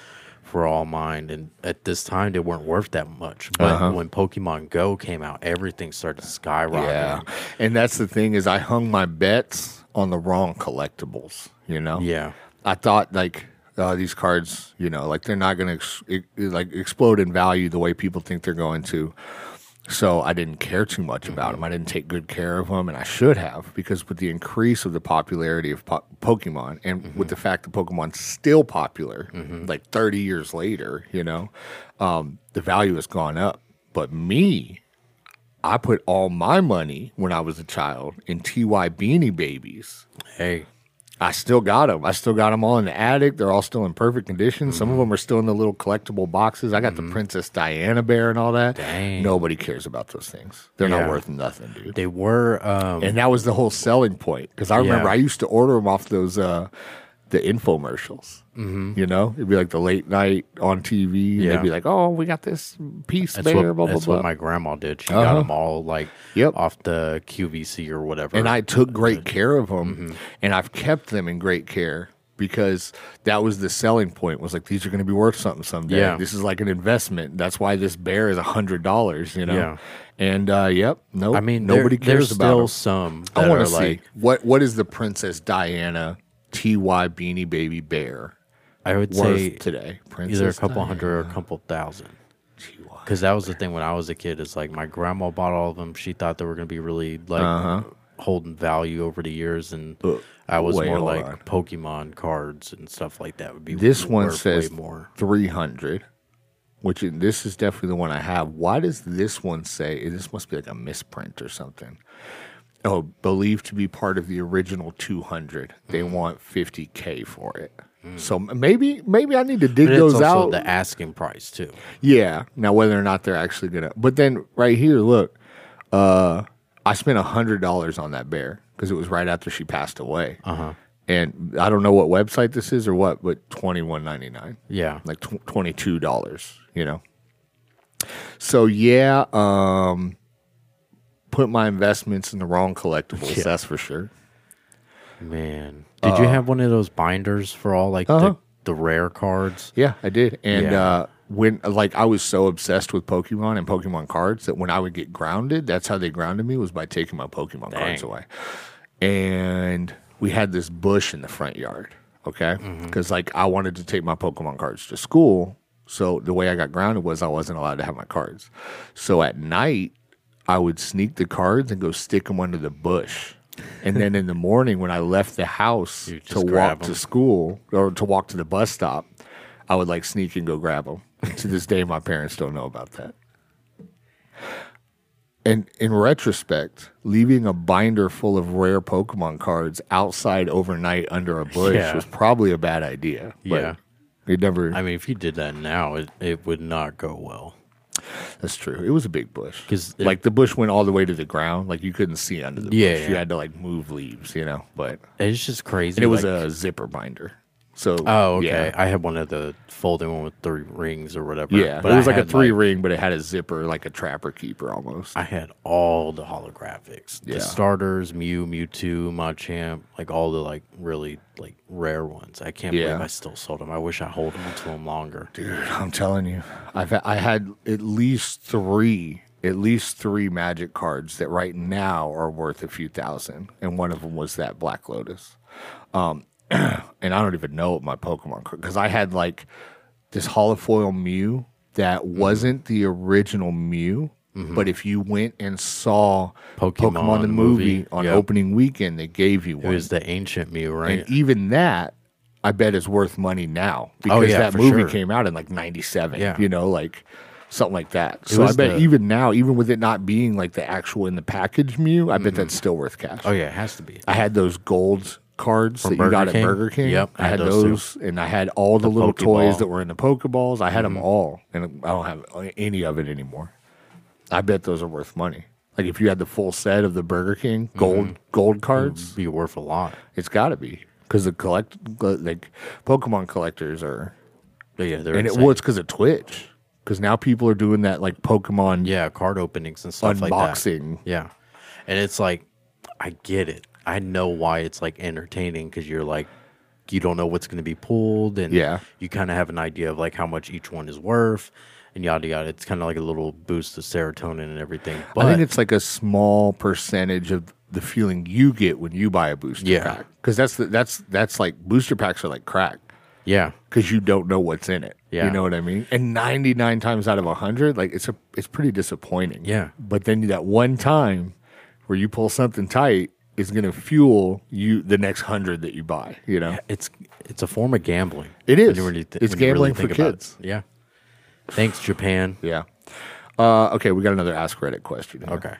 for all mine. And at this time, they weren't worth that much. But Uh-huh. when Pokemon Go came out, everything started skyrocketing. Yeah, and that's the thing is I hung my bets on the wrong collectibles. You know. yeah, I thought like uh, these cards, you know, like they're not going to ex- e- like explode in value the way people think they're going to. So I didn't care too much about them. I didn't take good care of them, and I should have because with the increase of the popularity of po- Pokemon, and with the fact that Pokemon's still popular, like thirty years later, you know, um, the value has gone up. But me, I put all my money when I was a child in TY Beanie Babies. hey, I still got them. I still got them all in the attic. They're all still in perfect condition. Some of Mm-hmm. them are still in the little collectible boxes. I got the Princess Diana bear and all that. Dang. Nobody cares about those things. They're Yeah. not worth nothing, dude. they were. Um, and that was the whole selling point. Because I remember Yeah. I used to order them off those uh, the infomercials. Mm-hmm. You know, it'd be like the late night on TV. And Yeah. they'd be like, "Oh, we got this piece That's there." what, blah that's blah. what my grandma did. She got Uh-huh. them all like Yep. off the QVC or whatever. and I took great care of them, Mm-hmm. and I've kept them in great care because that was the selling point. Was like these are going to be worth something someday. Yeah. This is like an investment. That's why this bear is a hundred dollars. You know. Yeah. And uh, yep, no, I mean, nobody there, cares there's about still 'em. some I want to see like what what is the Princess Diana Ty Beanie Baby Bear I would say today? Princess either a couple Diana, hundred or a couple thousand. Because that was the thing when I was a kid. Is like my grandma bought all of them. She thought they were going to be really like Uh-huh. holding value over the years, and Uh, I was more like. Pokemon cards and stuff like that would be. This one says way more. three hundred. Which this is definitely the one I have. Why does this one say this must be like a misprint or something? Oh, believed to be part of the original 200. They Mm. want 50k for it. So maybe maybe I need to dig those also out. the asking price too. Yeah. Now whether or not they're actually gonna, but then right here, look, uh, I spent a hundred dollars on that bear because it was right after she passed away. Uh huh. And I don't know what website this is or what, but twenty one ninety nine Yeah. like tw- twenty-two dollars. You know. So yeah, um, put my investments in the wrong collectibles. Yeah. That's for sure. Man, did you have one of those binders for all like Uh-huh. the, the rare cards? Yeah, I did, and Yeah. uh, when like I was so obsessed with Pokemon and Pokemon cards that when I would get grounded, that's how they grounded me was by taking my Pokemon cards away. And we had this bush in the front yard, okay? Because like I wanted to take my Pokemon cards to school, so the way I got grounded was I wasn't allowed to have my cards. So at night, I would sneak the cards and go stick them under the bush. And then in the morning, when I left the house You to just grab walk to 'em. school or to walk to the bus stop, I would like sneak and go grab them. to this day, my parents don't know about that. And in retrospect, leaving a binder full of rare Pokemon cards outside overnight under a bush Yeah. was probably a bad idea. But Yeah. it never. I mean, if you did that now, it, it would not go well. That's true. It was a big bush. Because like the bush went all the way to the ground. Like you couldn't see under the Yeah, bush. You had to like move leaves, you know. But It's just crazy. and it was like- a zipper binder. So Oh, okay. yeah. I had one of the folding one with three rings or whatever. Yeah, but it was I like a three ring, but it had a zipper, like a trapper keeper almost. I had all the holographics, Yeah. the starters, Mew, Mewtwo, Machamp, like all the like really like rare ones. I can't Yeah. believe I still sold them. I wish I hold on to them longer. Dude, I'm telling you, I've I had at least three, at least three magic cards that right now are worth a few thousand, and one of them was that Black Lotus. Um, and I don't even know what my Pokemon because I had like this holofoil Mew that Mm-hmm. wasn't the original Mew. But if you went and saw Pokemon Pokemon, the movie, movie, on yep. opening weekend, they gave you It was the ancient Mew, right? And even that, I bet is worth money now because Oh, yeah, that movie sure. came out in like '97. Yeah. You know, like something like that. So I bet the- even now, even with it not being like the actual in the package Mew, I bet that's still worth cash. oh yeah, it has to be. I had those gold cards that you Burger got King? at Burger King. Yep, I had too. those, and I had all the, little toys Pokeball. that were in the Pokeballs. I had Mm-hmm. them all, and I don't have any of it anymore. I bet those are worth money. Like if you had the full set of the Burger King gold Mm-hmm. gold cards, Be worth a lot. it's got to be because the collect like Pokemon collectors are, But yeah, they're and it insane. well, it's because of Twitch. Because now people are doing that like Pokemon yeah, card openings and stuff like that. unboxing. Yeah. And it's like, I get it. I know why it's like entertaining because you're like, you don't know what's going to be pulled. And Yeah. you kind of have an idea of like how much each one is worth and yada yada. It's kind of like a little boost of serotonin and everything. But I think it's like a small percentage of the feeling you get when you buy a booster Yeah. pack. Because that's the, that's that's like booster packs are like crack yeah. because you don't know what's in it. Yeah. You know what I mean? And 99 times out of 100, like it's a it's pretty disappointing. Yeah. But then that one time where you pull something tight is going to fuel you the next 100 that you buy, you know? It's it's a form of gambling. It is. you really thi- It's you really gambling for about it. kids. Yeah. Thanks, Japan. Yeah. Uh, okay, we got another Ask Reddit question. here. Okay.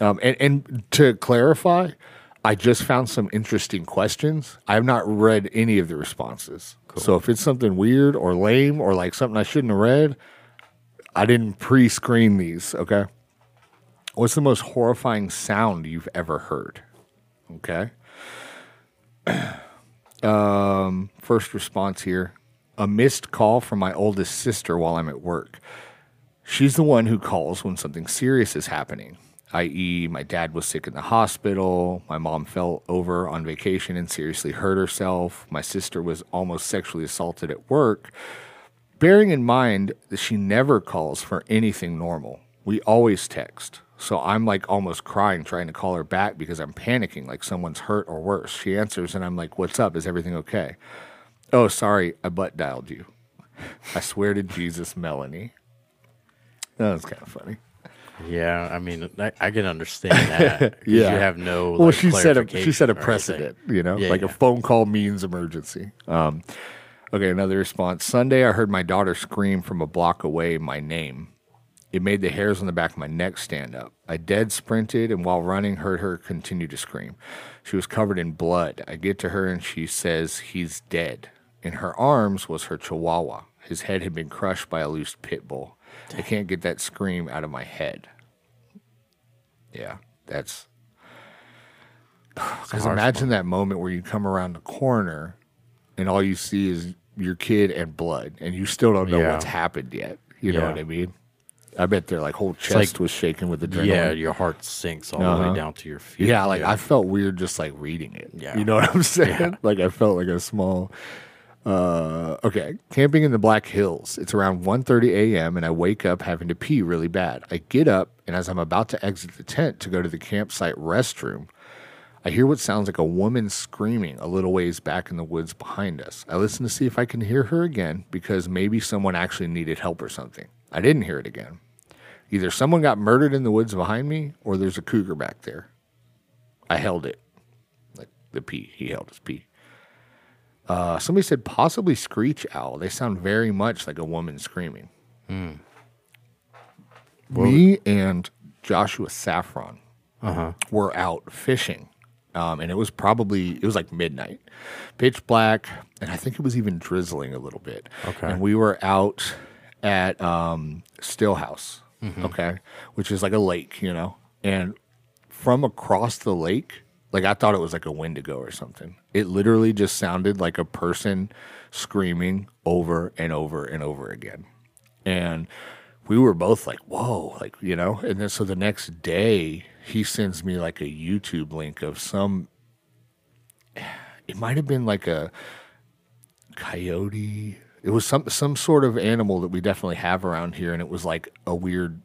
Um, and, and to clarify, I just found some interesting questions. I have not read any of the responses. So if it's something weird or lame or like something I shouldn't have read, I didn't pre screen these. Okay. What's the most horrifying sound you've ever heard? Okay. um, first response here a missed call from my oldest sister while I'm at work. She's the one who calls when something serious is happening, i.e., my dad was sick in the hospital, my mom fell over on vacation and seriously hurt herself, my sister was almost sexually assaulted at work. Bearing in mind that she never calls for anything normal, we always text. So I'm like almost crying trying to call her back because I'm panicking like someone's hurt or worse. She answers and I'm like, What's up? Is everything okay? Oh, sorry, I butt dialed you. I swear to Jesus, Melanie. That was kind of funny. Yeah, I mean, I, I can understand that. Yeah. you have no. Well, she said a she said a precedent, you know, Yeah, like a phone call means emergency. Um, okay, another response. Sunday, I heard my daughter scream from a block away my name. It made the hairs on the back of my neck stand up. I dead sprinted and while running, heard her continue to scream. She was covered in blood. I get to her and she says he's dead. In her arms was her chihuahua. His head had been crushed by a loose pit bull. I can't get that scream out of my head. Yeah, that's because imagine that moment where you come around the corner and all you see is your kid and blood, and you still don't know Yeah. what's happened yet. You know what I mean? I bet their like whole chest like- was shaking with adrenaline. Yeah, your heart sinks all the Uh-huh. way down to your feet. Yeah, like I felt weird just like reading it. Yeah. You know what I'm saying? Yeah. Like I felt like a small Uh, okay, camping in the Black Hills. It's around 1.30 a.m. and I wake up having to pee really bad. I get up and as I'm about to exit the tent to go to the campsite restroom, I hear what sounds like a woman screaming a little ways back in the woods behind us. I listen to see if I can hear her again because maybe someone actually needed help or something. I didn't hear it again. Either someone got murdered in the woods behind me or there's a cougar back there. I held it. Like the pee. He held his pee. Uh, somebody said possibly screech owl. They sound very much like a woman screaming. Me and Joshua Saffron were out fishing, um, and it was probably it was like midnight, pitch black, and I think it was even drizzling a little bit. Okay. and we were out at um, Stillhouse, Mm-hmm. okay, which is like a lake, you know, and from across the lake, like I thought it was like a Wendigo or something. It literally just sounded like a person screaming over and over and over again. And we were both like, whoa, like, you know? And then so the next day, he sends me like a YouTube link of some, it might have been like a coyote. It was some some sort of animal that we definitely have around here, and it was like a weird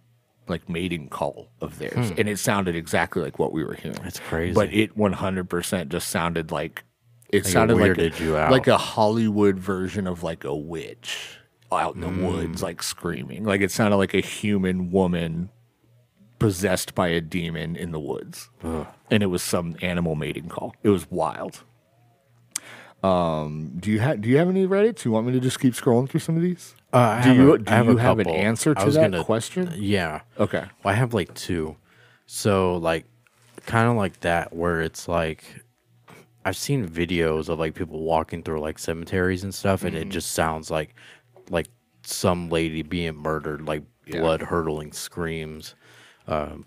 like mating call of theirs, and it sounded exactly like what we were hearing. That's crazy. But it 100% just sounded like it Like it sounded like a, like a Hollywood version of like a witch out in the Mm. woods, like screaming. Like it sounded like a human woman possessed by a demon in the woods, and it was some animal mating call. It was wild. Um, do you have do you have any Reddits? You want me to just keep scrolling through some of these? Uh, do you a- do have you have an answer to that gonna- question? Yeah. Okay. Well, I have like two. So like kind of like that where it's like I've seen videos of like people walking through like cemeteries and stuff and Mm-hmm. it just sounds like like some lady being murdered, like Yeah. blood hurtling screams. Um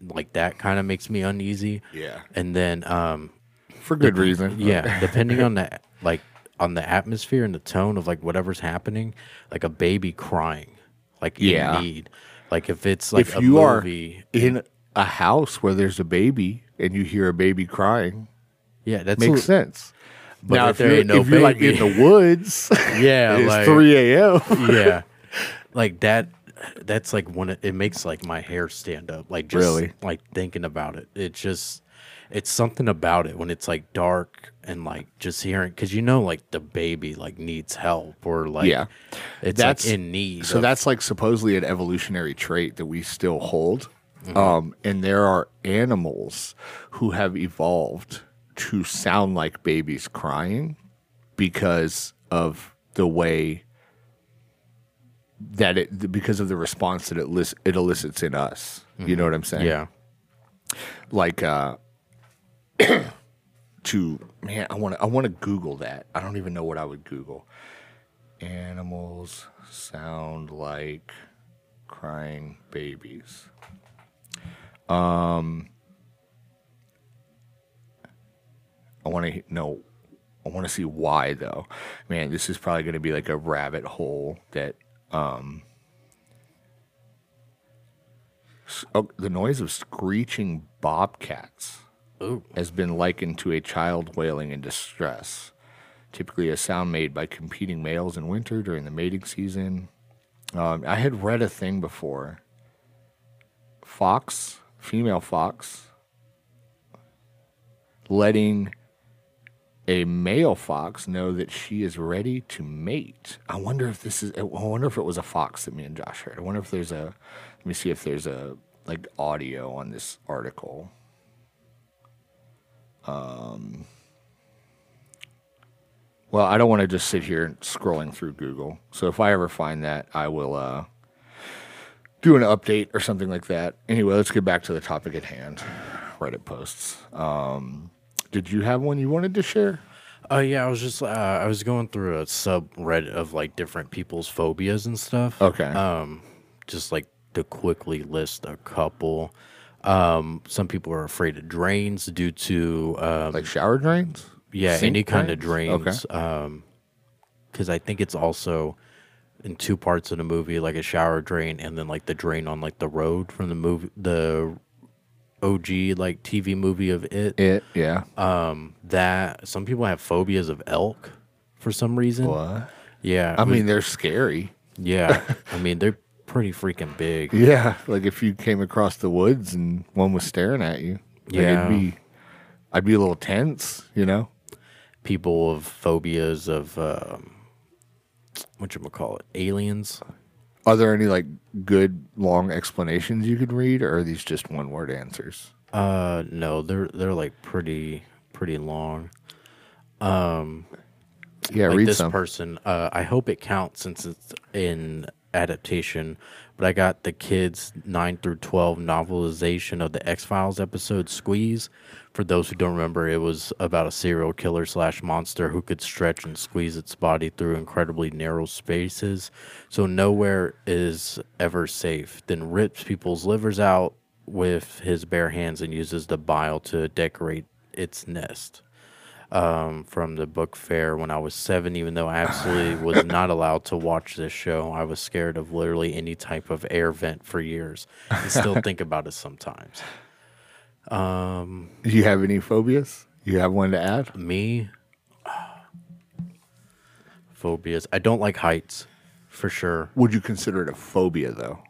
like that kind of makes me uneasy. Yeah. And then um For good reason. yeah, depending on the like on the atmosphere and the tone of like whatever's happening, like a baby crying, like Yeah. in need. Like if it's like if a you movie, are in a house where there's a baby and you hear a baby crying, yeah, that makes sense. But now, if there you're, ain't no if you're like in the woods, Yeah, it's like- 3 a.m. yeah, like that. That's like when it, it makes like my hair stand up. Like just Really? like thinking about it. It just it's something about it when it's like dark and like just hearing because you know like the baby like needs help or like Yeah. it's That's- like in need. So of- that's like supposedly an evolutionary trait that we still hold. Mm-hmm. Um, and there are animals who have evolved to sound like babies crying because of the way that it because of the response that it it elicits in us. You know what I'm saying? yeah. like uh to man i want to i want to google that. I don't even know what i would google. Animals sound like crying babies. Um i want to know i want to see why though. Man this is probably going to be like a rabbit hole that um oh, the noise of screeching bobcats Ooh. has been likened to a child wailing in distress, typically a sound made by competing males in winter during the mating season. Um, I had read a thing before. Fox, female fox, letting a male fox know that she is ready to mate. I wonder if this is. I wonder if it was a fox that me and Josh heard. I wonder if there's a. Let me see if there's a like audio on this article. Well, I don't want to just sit here scrolling through Google. So if I ever find that, I will uh, do an update or something like that. Anyway, let's get back to the topic at hand. Reddit posts. Um, did you have one you wanted to share? Oh yeah, I was just uh, I was going through a subreddit of like different people's phobias and stuff. Okay. Um, just like to quickly list a couple. Um, some people are afraid of drains due to um, Like shower drains? yeah, Sink any kind of drains? drains. Um, because I think it's also in two parts of the movie, like a shower drain and then like the drain on like the road from the movie, the OG like TV movie of it. It, yeah. Um, that some people have phobias of elk for some reason. What? Yeah, I was- mean, they're scary. yeah. I mean, they're pretty freaking big. Yeah, like if you came across the woods and one was staring at you, like Yeah. it'd be, I'd be a little tense, you know. People of phobias of um, what you call it, aliens. Are there any like good long explanations you could read, or are these just one word answers? Uh, no, they're they're like pretty pretty long. Um, yeah, like read this some. person uh, i hope it counts since it's in adaptation but i got the kids 9 through 12 novelization of the x-files episode squeeze. For those who don't remember it was about a serial killer slash monster who could stretch and squeeze its body through incredibly narrow spaces. So nowhere is ever safe. Then rips people's livers out with his bare hands and uses the bile to decorate its nest um, from the book fair when I was seven, even though I absolutely was not allowed to watch this show. I was scared of literally any type of air vent for years and still think about it sometimes. Do you have any phobias? You have one to add? Me, phobias. I don't like heights for sure. Would you consider it a phobia though?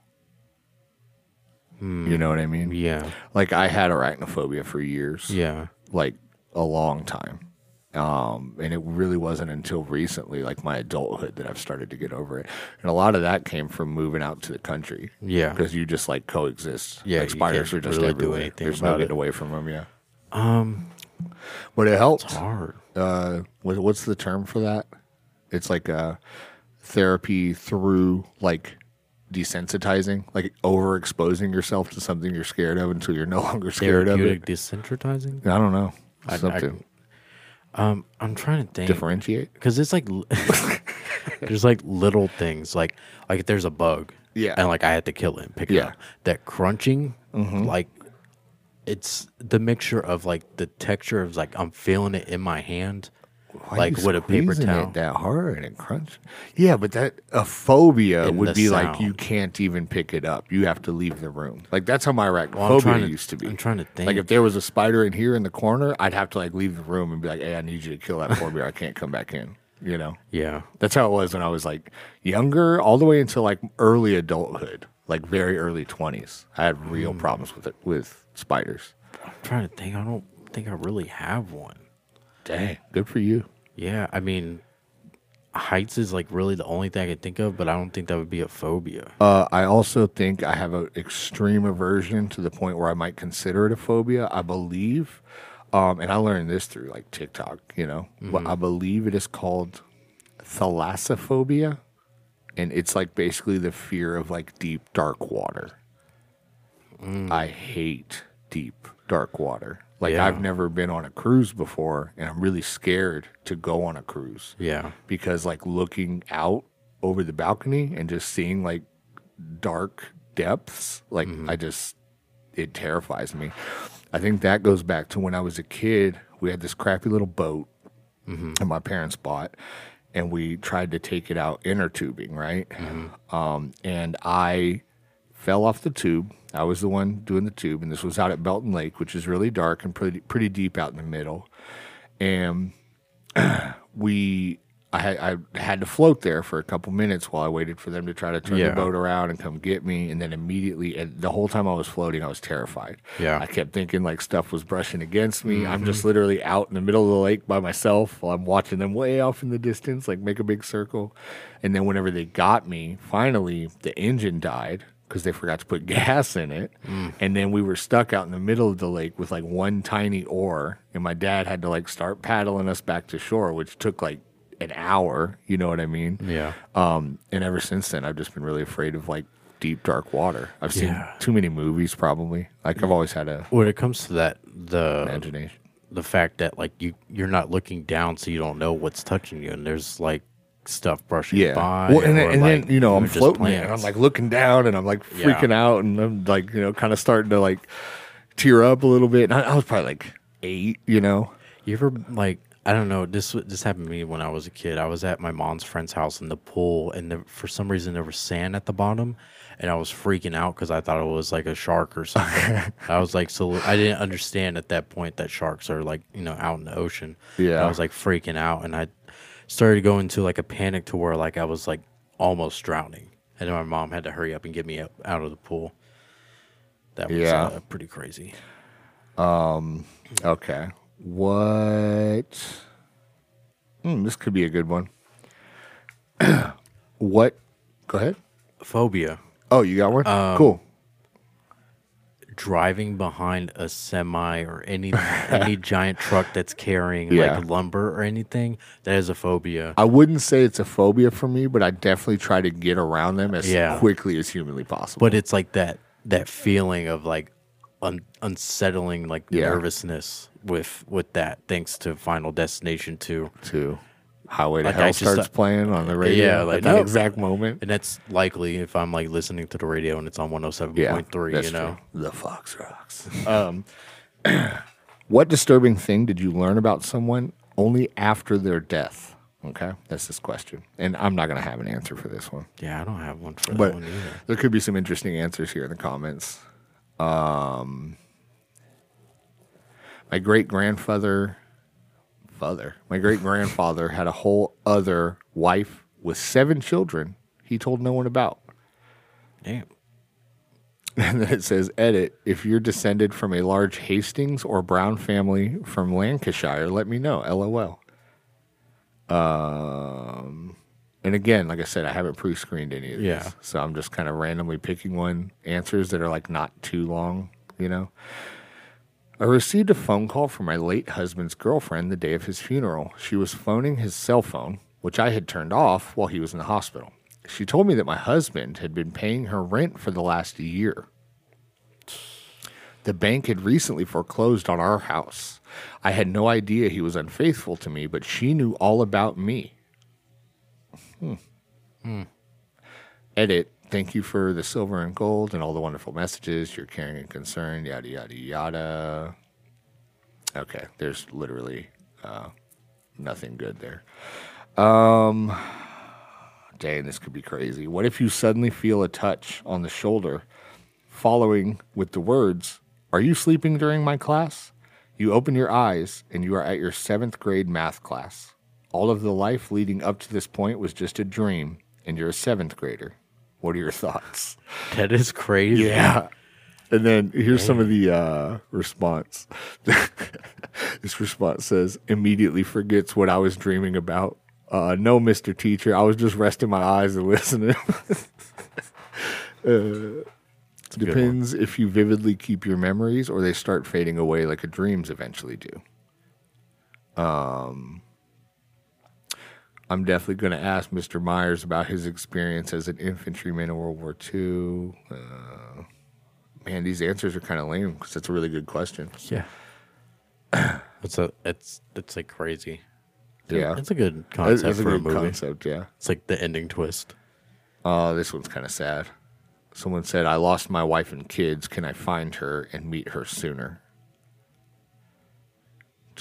You know what I mean? Yeah. Like I had arachnophobia for years. Yeah. like a long time. Um, and it really wasn't until recently, like my adulthood, that I've started to get over it. And a lot of that came from moving out to the country. Yeah. because you just like coexist. Yeah, like spiders are just really do everywhere. anything There's no getting it. away from them. Yeah, Um, but it helps. it's hard. Uh, what, what's the term for that? It's like a therapy through like desensitizing, like overexposing yourself to something you're scared of until you're no longer scared of Therapeutic it. desensitizing. I don't know. I- I- Something Um, I'm trying to think. differentiate. because it's like there's like little things like like if there's a bug Yeah. and like i had to kill it and pick it Yeah. up that crunching Mm-hmm. like it's the mixture of like the texture of like i'm feeling it in my hand Why like with a paper towel it that hard and crunch. Yeah, but that a phobia And would be like you can't even pick it up. You have to leave the room. Like that's how my Well, arachnophobia to- used to be. I'm trying to think. Like if there was a spider in here in the corner, I'd have to like leave the room and be like, "Hey, I need you to kill that for me, or I can't come back in." You know, yeah that's how it was when I was like younger, all the way until like early adulthood, like very early twenties. I had Mm. real problems with it with spiders. i'm trying to think i don't think i really have one Dang, good for you. yeah i mean heights is like really the only thing i can think of but i don't think that would be a phobia Uh, I also think I have an extreme aversion to the point where I might consider it a phobia. I believe, um, and I learned this through like TikTok, you know, but I believe it is called thalassophobia. And it's like basically the fear of like deep, dark water. I hate deep, dark water. Like Yeah. I've never been on a cruise before, and I'm really scared to go on a cruise. Yeah. Because like looking out over the balcony and just seeing like dark depths like mm-hmm. i just it terrifies me. I think that goes back to when i was a kid we had this crappy little boat mm-hmm. that my parents bought and we tried to take it out inner tubing right? Mm-hmm. Um, and i fell off the tube i was the one doing the tube and this was out at belton lake which is really dark and pretty pretty deep out in the middle and we I had I had to float there for a couple minutes while I waited for them to try to turn Yeah. the boat around and come get me. And then immediately, and the whole time I was floating, I was terrified. Yeah. I kept thinking like stuff was brushing against me. I'm Mm-hmm. just literally out in the middle of the lake by myself while I'm watching them way off in the distance, like make a big circle. And then whenever they got me, finally the engine died because they forgot to put gas in it. Mm. And then we were stuck out in the middle of the lake with like one tiny oar. And my dad had to like start paddling us back to shore, which took like an hour. You know what I mean? yeah Um, and ever since then, I've just been really afraid of like deep, dark water. I've seen Yeah. too many movies, probably. Like I've always had a when it comes to that the imagination. the fact that like you you're not looking down so you don't know what's touching you and there's like stuff brushing Yeah. by Well, and, then, and like, then you know I'm floating and I'm like looking down, and I'm like Yeah. freaking out, and I'm like you know kind of starting to like tear up a little bit. And I, I was probably like eight, you know. you ever like I don't know this this happened to me when I was a kid I was at my mom's friend's house in the pool and there, for some reason there was sand at the bottom and I was freaking out because I thought it was like a shark or something I was like so I didn't understand at that point that sharks are like you know out in the ocean Yeah. I was like freaking out and I started to go into like a panic to where like I was like almost drowning, and then my mom had to hurry up and get me up, out of the pool. That was Yeah. uh, pretty crazy. Um. Okay. What? Hmm, this could be a good one. what? Go ahead. Phobia: Oh, you got one? Um, cool. Driving behind a semi or any any giant truck that's carrying Yeah. like lumber or anything. That is a phobia. I wouldn't say it's a phobia for me, but I definitely try to get around them as Yeah. quickly as humanly possible. But it's like that that feeling of like un- unsettling like Yeah. nervousness with with that thanks to Final Destination 2. to Highway to Like, Hell just starts thought- playing on the radio Yeah, at like, that no. exact moment. And that's likely if I'm like listening to the radio and it's on 107.3, that's you know. true. The Fox Rocks. um, what disturbing thing did you learn about someone only after their death? Okay, that's this question, and I'm not going to have an answer for this one, Yeah, I don't have one for but that one either. there could be some interesting answers here in the comments. Um, my great grandfather, father, my great grandfather had a whole other wife with seven children. He told no one about. Damn. And then it says, edit, if you're descended from a large Hastings or Brown family from Lancashire, let me know. LOL. Um, and again, like I said, I haven't pre screened any of these. Yeah. So I'm just kind of randomly picking one answers that are like not too long, you know? I received a phone call from my late husband's girlfriend the day of his funeral. She was phoning his cell phone, which I had turned off while he was in the hospital. She told me that my husband had been paying her rent for the last year. The bank had recently foreclosed on our house. I had no idea he was unfaithful to me, but she knew all about me. Hmm. Edit. Thank you for the silver and gold and all the wonderful messages, your caring and concern, yada, yada, yada. Okay, there's literally uh, nothing good there. Um, dang, this could be crazy. What if you suddenly feel a touch on the shoulder following with the words, Are you sleeping during my class? You open your eyes and you are at your seventh grade math class. All of the life leading up to this point was just a dream, and you're a seventh grader. What are your thoughts? That is crazy. Yeah. And then here's some of the uh, response. this response says, immediately forgets what I was dreaming about. Uh, no, Mr. Teacher. I was just resting my eyes and listening. uh, depends if you vividly keep your memories or they start fading away like a dreams eventually do. Um, I'm definitely going to ask Mr. Myers about his experience as an infantryman in World War II. Uh, man, these answers are kind of lame because that's a really good question. Yeah. It's a it's it's like crazy. Yeah. It's a good concept that's a for a good movie. concept, yeah. It's like the ending twist. Oh, this one's kind of sad. Someone said, I lost my wife and kids. Can I find her and meet her sooner?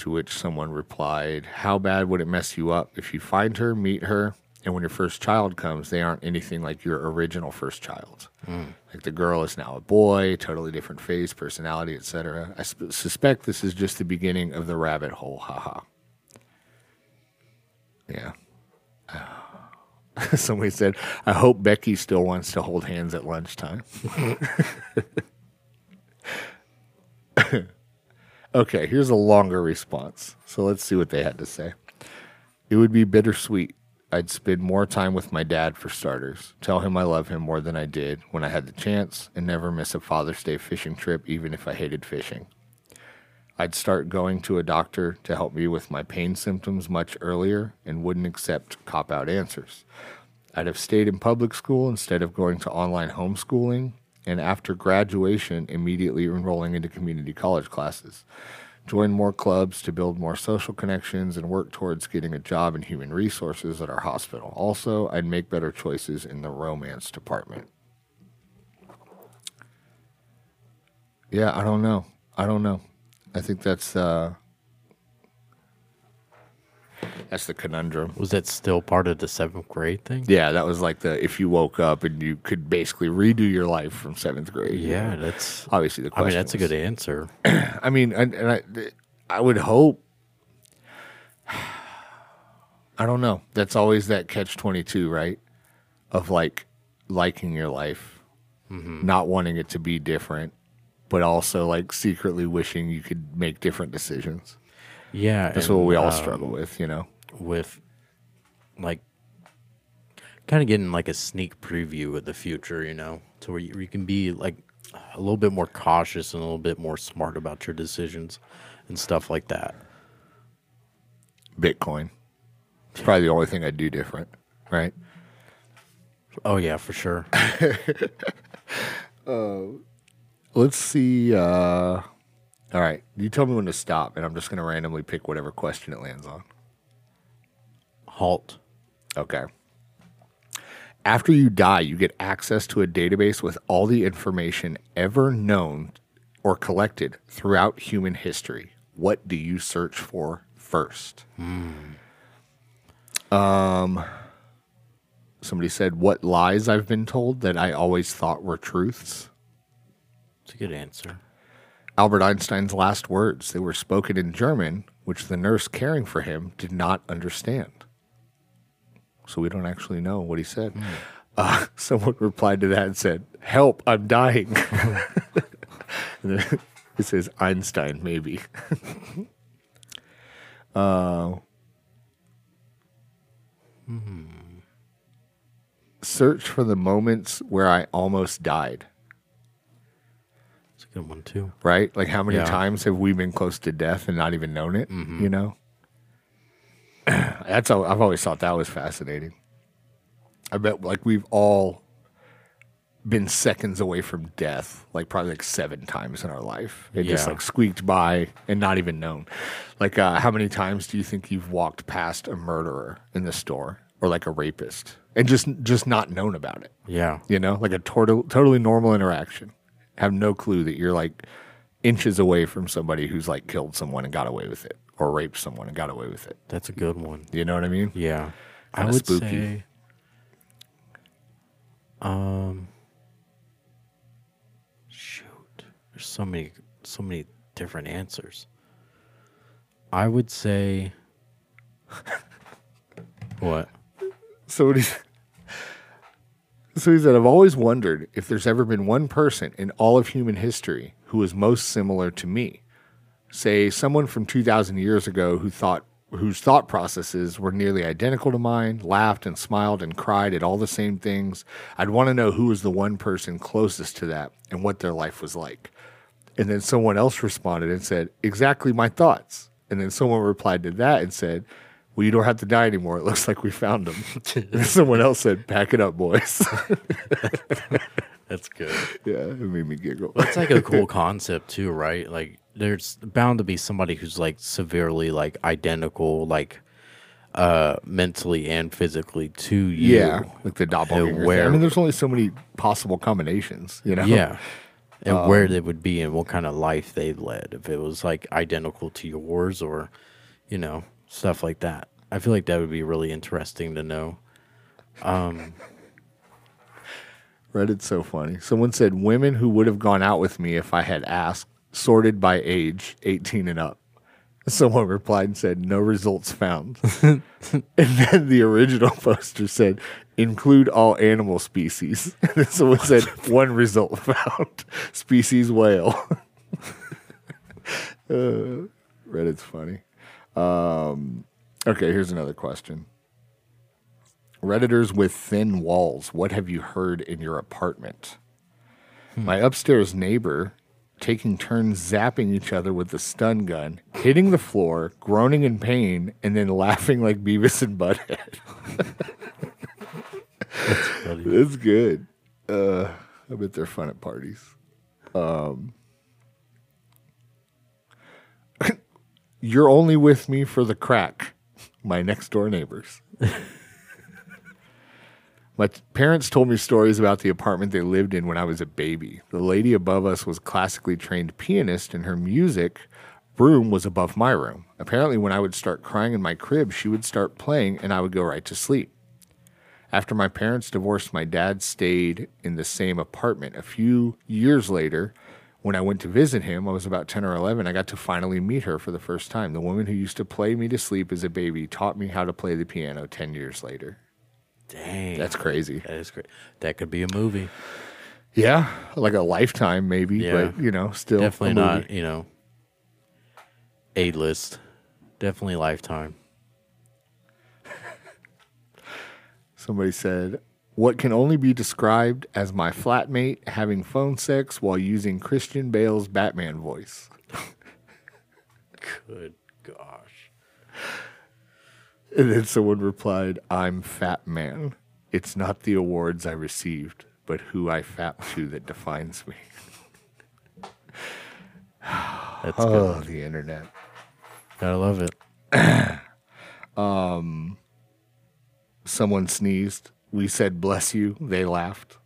To which someone replied, How bad would it mess you up if you find her, meet her, and when your first child comes, they aren't anything like your original first child? Hmm. Like the girl is now a boy, totally different face, personality, etc. I sp- suspect this is just the beginning of the rabbit hole. Haha. Yeah. Somebody said, I hope Becky still wants to hold hands at lunchtime. okay, here's a longer response. So let's see what they had to say. It would be bittersweet. I'd spend more time with my dad for starters. Tell him I love him more than I did when I had the chance and never miss a Father's Day fishing trip, even if I hated fishing. I'd start going to a doctor to help me with my pain symptoms much earlier and wouldn't accept cop out answers. I'd have stayed in public school instead of going to online homeschooling, and after graduation, immediately enrolling into community college classes. Join more clubs to build more social connections and work towards getting a job in human resources at our hospital. Also, I'd make better choices in the romance department. Yeah, I don't know. I don't know. I think that's uh that's the conundrum. Was that still part of the seventh grade thing? Yeah, that was like the if you woke up and you could basically redo your life from seventh grade. Yeah, that's. Obviously, the question. I mean, that's a good answer. I mean, and, and I, I would hope. I don't know. That's always that catch 22, right? Of like liking your life, mm-hmm. not wanting it to be different, but also like secretly wishing you could make different decisions. Yeah, That's and, what we all um, struggle with, you know? with like kind of getting like a sneak preview of the future, you know, to where you, you can be like a little bit more cautious and a little bit more smart about your decisions and stuff like that. Bitcoin. It's probably the only thing I do different, right? Oh yeah, for sure. Let's see. Uh, all right. You tell me when to stop, and I'm just going to randomly pick whatever question it lands on. Halt. Okay. After you die, you get access to a database with all the information ever known or collected throughout human history. What do you search for first? Um, somebody said, What lies I've been told that I always thought were truths? It's a good answer. Albert Einstein's last words. They were spoken in German, which the nurse caring for him did not understand. So we don't actually know what he said. Uh, someone replied to that and said, Help, I'm dying. And then it says Einstein, maybe. uh, Search for the moments where I almost died. Good one too. right? Like how many Yeah. times have we been close to death and not even known it? You know, that's how, I've always thought that was fascinating. I bet like we've all been seconds away from death, like probably like seven times in our life. It just like squeaked by and not even known. Like uh, how many times do you think you've walked past a murderer in the store or like a rapist and just just not known about it? Yeah. you know, like a total, totally normal interaction. Have no clue that you're like inches away from somebody who's like killed someone and got away with it, or raped someone and got away with it. That's a good one. You know what I mean? Yeah. I Kinda would spooky. say um shoot. There's so many so many different answers. I would say what? So he, so he said, I've always wondered if there's ever been one person in all of human history who was most similar to me. Say someone from 2,000 years ago who thought whose thought processes were nearly identical to mine, laughed and smiled and cried at all the same things. I'd want to know who was the one person closest to that and what their life was like. And then someone else responded and said, Exactly my thoughts. And then someone replied to that and said, Well, you don't have to die anymore. It looks like we found them. someone else said, Pack it up, boys. That's good. yeah, it made me giggle. That's like a cool concept too, right? Like there's bound to be somebody who's like severely like identical like uh mentally and physically to you. Yeah, like the doppelganger. where- I mean, there's only so many possible combinations, you know? Yeah. And Um, where they would be and what kind of life they led. If it was like identical to yours or, you know, stuff like that. I feel like that would be really interesting to know. Reddit's so funny. Someone said women who would have gone out with me if I had asked, sorted by age, 18 and up. Someone replied and said, no results found. and then the original poster said, include all animal species. And then someone said, one result found, species whale. uh, Reddit's funny. Um, okay, here's another question. Redditors with thin walls, what have you heard in your apartment? My upstairs neighbor taking turns zapping each other with the stun gun, hitting the floor, groaning in pain, and then laughing like Beavis and Butthead. Buddy. That's good. Uh, I bet they're fun at parties. Um, you're only with me for the crack, my next door neighbors. My t- parents told me stories about the apartment they lived in when I was a baby. The lady above us was classically trained pianist, and her music room was above my room. Apparently, when I would start crying in my crib, she would start playing, and I would go right to sleep. After my parents divorced, my dad stayed in the same apartment. A few years later, When I went to visit him, I was about 10 or 11. I got to finally meet her for the first time. The woman who used to play me to sleep as a baby taught me how to play the piano 10 years later. Dang, That's crazy. that is great. That could be a movie. Yeah, like a lifetime maybe, Yeah. but you know, still Definitely not. You know, a list. Definitely lifetime. Somebody said, "What can only be described as my flatmate having phone sex while using Christian Bale's Batman voice." Good gosh. And then someone replied, "I'm Fat Man. It's not the awards I received, but who I fap to that defines me." That's Oh, good. the internet. Gotta love it. um, Someone sneezed. We said, "Bless you." They laughed,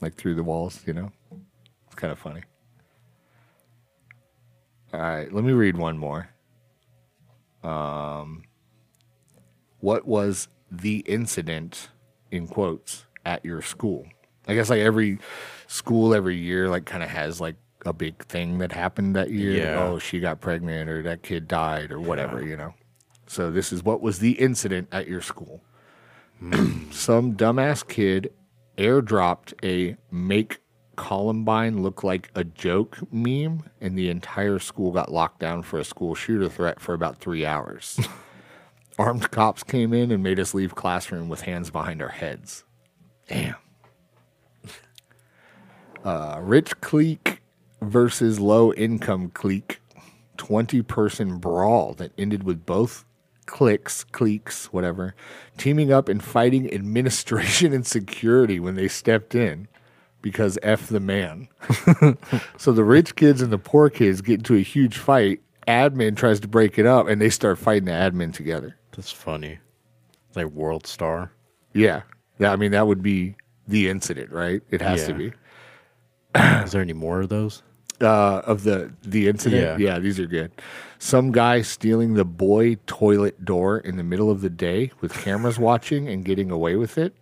like through the walls. You know, it's kind of funny. All right, let me read one more. Um, what was the incident in quotes at your school? I guess like every school every year like kind of has like a big thing that happened that year. Yeah. Oh, she got pregnant or that kid died or whatever, you know. So this is what was the incident at your school. Some dumbass kid airdropped a make Columbine look like a joke meme, and the entire school got locked down for a school shooter threat for about three hours. Armed cops came in and made us leave classroom with hands behind our heads. Damn. Uh, rich clique versus low income clique. 20 person brawl that ended with both cliques, cliques, whatever, teaming up and fighting administration and security when they stepped in because F the man. so the rich kids and the poor kids get into a huge fight. Admin tries to break it up and they start fighting the admin together. That's funny. Like World Star. Yeah. Yeah, I mean, that would be the incident, right? It has to be. Is there any more of those? Uh, of the the incident. Yeah. Yeah. these are good. Some guy stealing the boy toilet door in the middle of the day with cameras watching and getting away with it.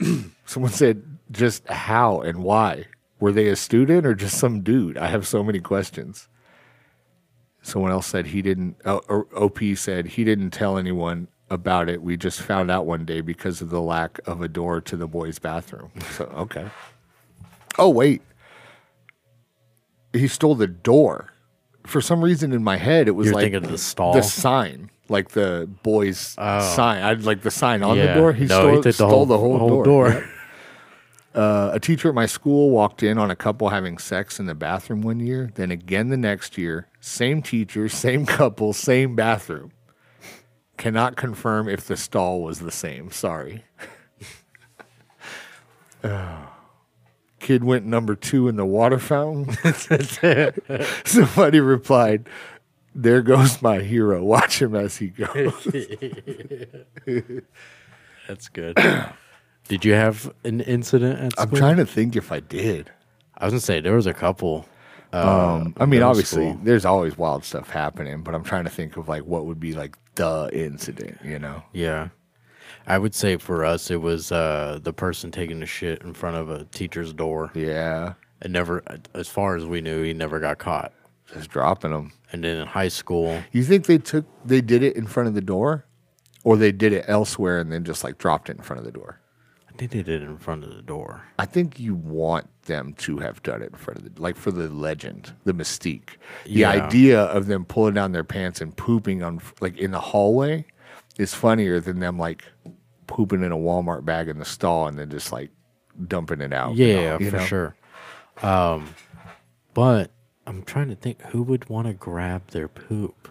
Someone said, "Just how and why were they a student or just some dude?" I have so many questions. Someone else said he didn't. Oh, or OP said he didn't tell anyone about it. We just found out one day because of the lack of a door to the boys' bathroom. So okay. Oh wait, he stole the door. For some reason in my head, it was You're like thinking of the stall? the sign, like the boys' sign. I like the sign on the door. He No, stole, he took the stole whole- the whole, whole door. door. Yeah. Uh, a teacher at my school walked in on a couple having sex in the bathroom one year. Then again the next year, same teacher, same couple, same bathroom. Cannot confirm if the stall was the same. Sorry. Oh. Kid went number two in the water fountain. Somebody replied, There goes my hero. Watch him as he goes. That's good. Did you have an incident at I'm school? trying to think if I did. I was gonna say there was a couple. Uh, Um, I mean, middle obviously, school. there's always wild stuff happening, but I'm trying to think of like what would be like the incident, you know? Yeah. I would say for us it was uh, the person taking a shit in front of a teacher's door. Yeah, And never as far as we knew, he never got caught. just dropping them. And then in high school, You think they took, they did it in front of the door, or they did it elsewhere and then just like dropped it in front of the door? I think they did it in front of the door. I think you want them to have done it in front of the, like for the legend, the mystique. The Yeah. idea of them pulling down their pants and pooping on like in the hallway is funnier than them like pooping in a Walmart bag in the stall and then just like dumping it out. you know, Yeah, you for know? sure. Um, but I'm trying to think who would want to grab their poop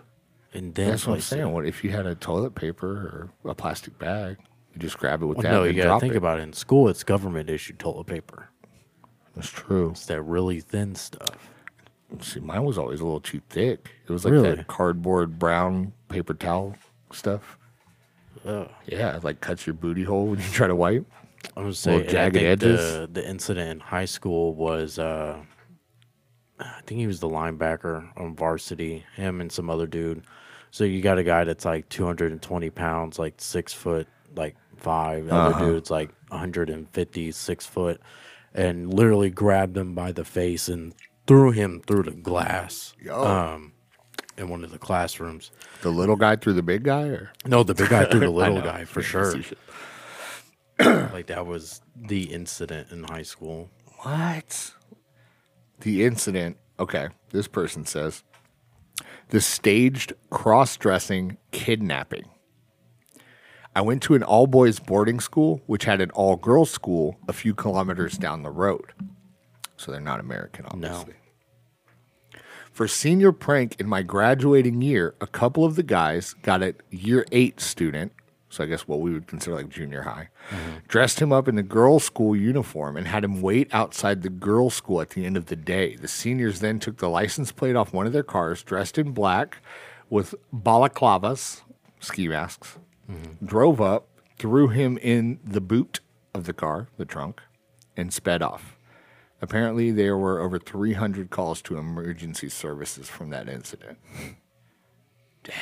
and then That's what I'm place it? saying. What if you had a toilet paper or a plastic bag? You just grab it with Well, that no, you gotta think it. about it. In school, it's government issued toilet paper. That's true. It's that really thin stuff. See, mine was always a little too thick. It was like Really? that cardboard brown paper towel stuff. Ugh. Yeah, like cuts your booty hole when you try to wipe. I would say and I jagged think edges. The, the incident in high school was, uh, I think he was the linebacker on varsity. Him and some other dude. So you got a guy that's like 220 pounds, like six foot, like five. The Uh-huh. other dude's like 150, six foot. and literally grabbed him by the face and threw him through the glass um, in one of the classrooms. The little guy through the big guy, or No, the big guy threw the little guy for sure. Like that was the incident in high school. What? The incident. Okay, this person says the staged cross-dressing kidnapping. I went to an all-boys boarding school, which had an all-girls school a few kilometers down the road. So they're not American, obviously. For senior prank in my graduating year, a couple of the guys got a year eight student, so I guess what we would consider like junior high, mm-hmm. dressed him up in the girls' school uniform and had him wait outside the girls' school at the end of the day. The seniors then took the license plate off one of their cars, dressed in black with balaclavas, ski masks, mm-hmm. drove up, threw him in the boot of the car, the trunk, and sped off. Apparently, there were over 300 calls to emergency services from that incident. Dang.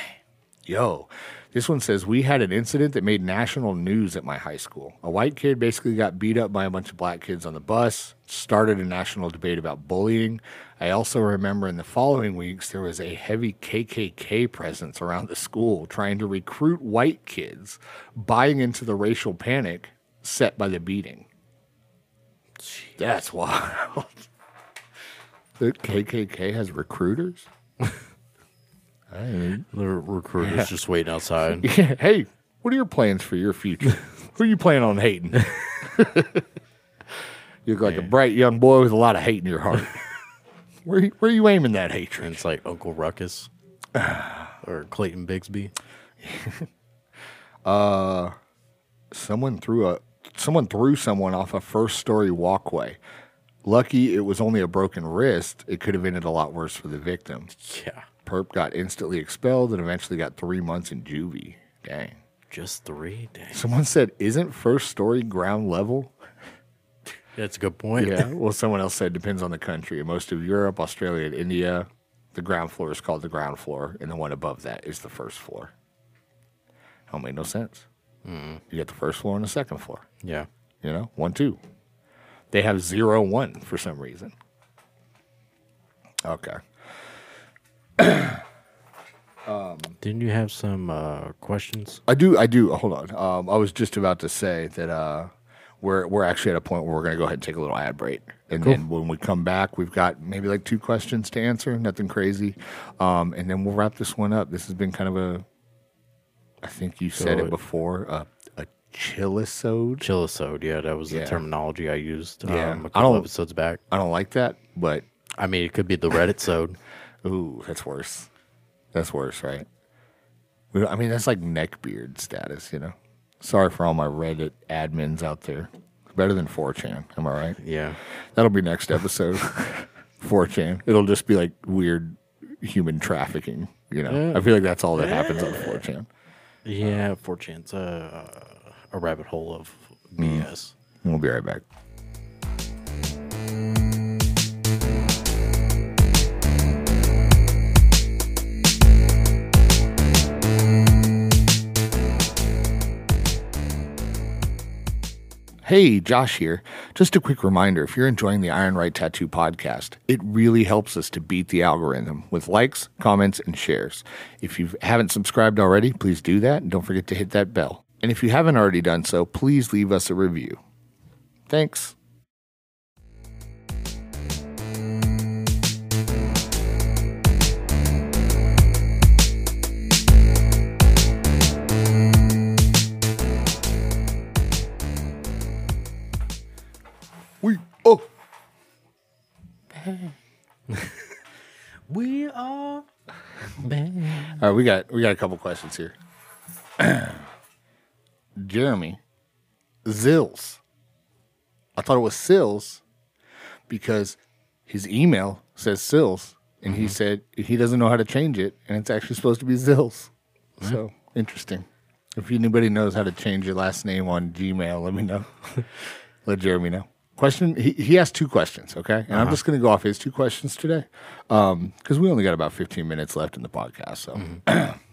Yo, this one says we had an incident that made national news at my high school. A white kid basically got beat up by a bunch of black kids on the bus, started a national debate about bullying. I also remember in the following weeks there was a heavy KKK presence around the school trying to recruit white kids, buying into the racial panic set by the beating. That's wild. The KKK has recruiters? I didn't The recruiters just waiting outside. Yeah, hey, what are your plans for your future? Who are you planning on hating? you look like a bright young boy with a lot of hate in your heart. where, you- where are you aiming that hatred? And it's like Uncle Ruckus or Clayton Bigsby. Uh, someone threw a someone threw someone off a first story walkway. Lucky it was only a broken wrist. It could have ended a lot worse for the victim. Yeah. Perp got instantly expelled and eventually got three months in juvie. Dang. Just three? Dang. Someone said, "Isn't first story ground level?" That's a good point. Yeah. Well, someone else said depends on the country. In most of Europe, Australia, and India, the ground floor is called the ground floor, and the one above that is the first floor. Don't make no sense. You get the first floor and the second floor. yeah. You know, one, two. They have zero, one for some reason. Okay. um, Didn't you have some uh, questions? I do. I do. Hold on. Um, I was just about to say that uh, we're we're actually at a point where we're going to go ahead and take a little ad break, and then when we come back, we've got maybe like two questions to answer, nothing crazy, um, and then we'll wrap this one up. This has been kind of a, I think you said So it before, a a chillisode. Chillisode, yeah, that was Yeah. the terminology I used Yeah. um, a I couple don't- episodes back. I don't like that, but I mean, it could be the Reddit sode. ooh, that's worse. That's worse, right? We don't- I mean, that's like neckbeard status, you know. Sorry for all my Reddit admins out there. Better than 4chan, am I right? Yeah. That'll be next episode. 4chan. It'll just be like weird human trafficking. You know. I feel like that's all that happens on 4chan. Yeah, uh, 4chan's a, uh, a rabbit hole of BS. Mm. We'll be right back. Hey, Josh here. Just a quick reminder if you're enjoying the Iron Rite Tattoo podcast, it really helps us to beat the algorithm with likes, comments, and shares. If you haven't subscribed already, please do that and don't forget to hit that bell. And if you haven't already done so, please leave us a review. Thanks. All right, we got we got a couple questions here. Jeremy Zills. I thought it was Sills because his email says Sills, and he mm-hmm. said he doesn't know how to change it, and it's actually supposed to be Zills. Mm-hmm. So interesting. If anybody knows how to change your last name on Gmail, let me know. let Jeremy know. Question. He, he asked two questions. Okay, and I'm uh-huh. just going to go off his two questions today um, because we only got about 15 minutes left in the podcast. So. Mm-hmm.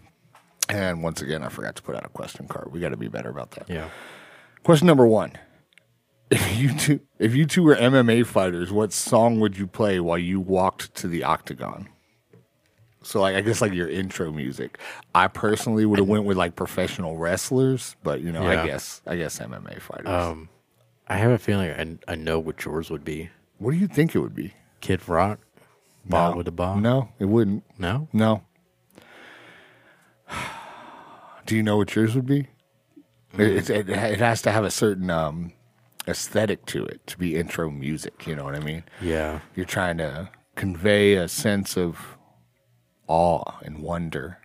And once again, I forgot to put out a question card. We got to be better about that. Yeah. Question number one if you two if you two were MMA fighters, what song would you play while you walked to the octagon? So like I guess like your intro music. I personally would have went with like professional wrestlers, but you know, Yeah. I guess I guess MMA fighters. Um, I have a feeling I, I know what yours would be. what do you think it would be? Kid Rock, Ball No. with a Ball. No, it wouldn't. no. No. Do you know what yours would be? It, it, it has to have a certain um, aesthetic to it to be intro music. You know what I mean? Yeah. You're trying to convey a sense of awe and wonder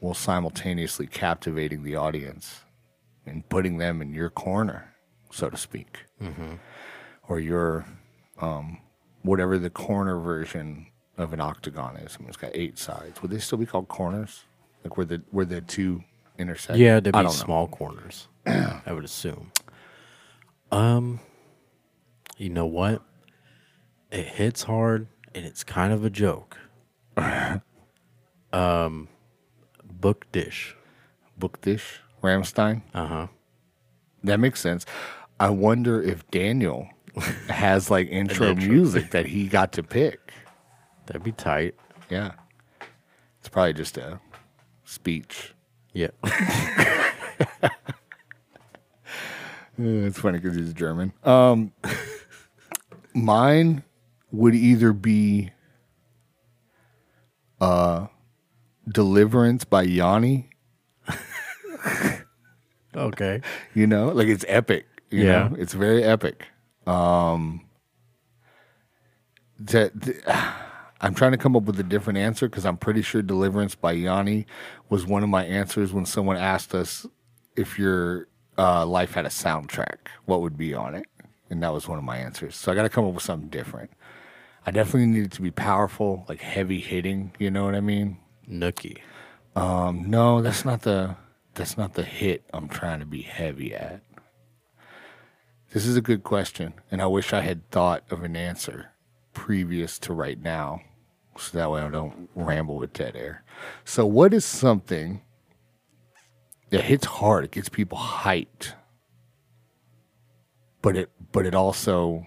while simultaneously captivating the audience and putting them in your corner, so to speak, or your um, whatever the corner version of an octagon is. I mean, it's got eight sides. Would they still be called corners? Like where the where the two intersect? Yeah, they'd be don't know. small corners. I would assume. Um, you know what? It hits hard, and it's kind of a joke. um, Bück dich. Book dish, Rammstein. Uh huh. That makes sense. I wonder if Daniel has like intro intro. music that he got to pick. That'd be tight. Yeah. It's probably just a speech. Yeah. Uh, It's funny because he's German. Um, mine would either be uh, Deliverance by Yanni. okay. You know, like it's epic. You Yeah. know? it's very epic. Um, that th- I'm trying to come up with a different answer because I'm pretty sure "Deliverance" by Yanni was one of my answers when someone asked us if your uh, life had a soundtrack, what would be on it, and that was one of my answers. So I got to come up with something different. I definitely need it to be powerful, like heavy hitting. You know what I mean? Nookie. Um, no, that's not the that's not the hit I'm trying to be heavy at. This is a good question, and I wish I had thought of an answer previous to right now, so that way I don't ramble with dead air. So, what is something that hits hard? It gets people hyped, but it but it also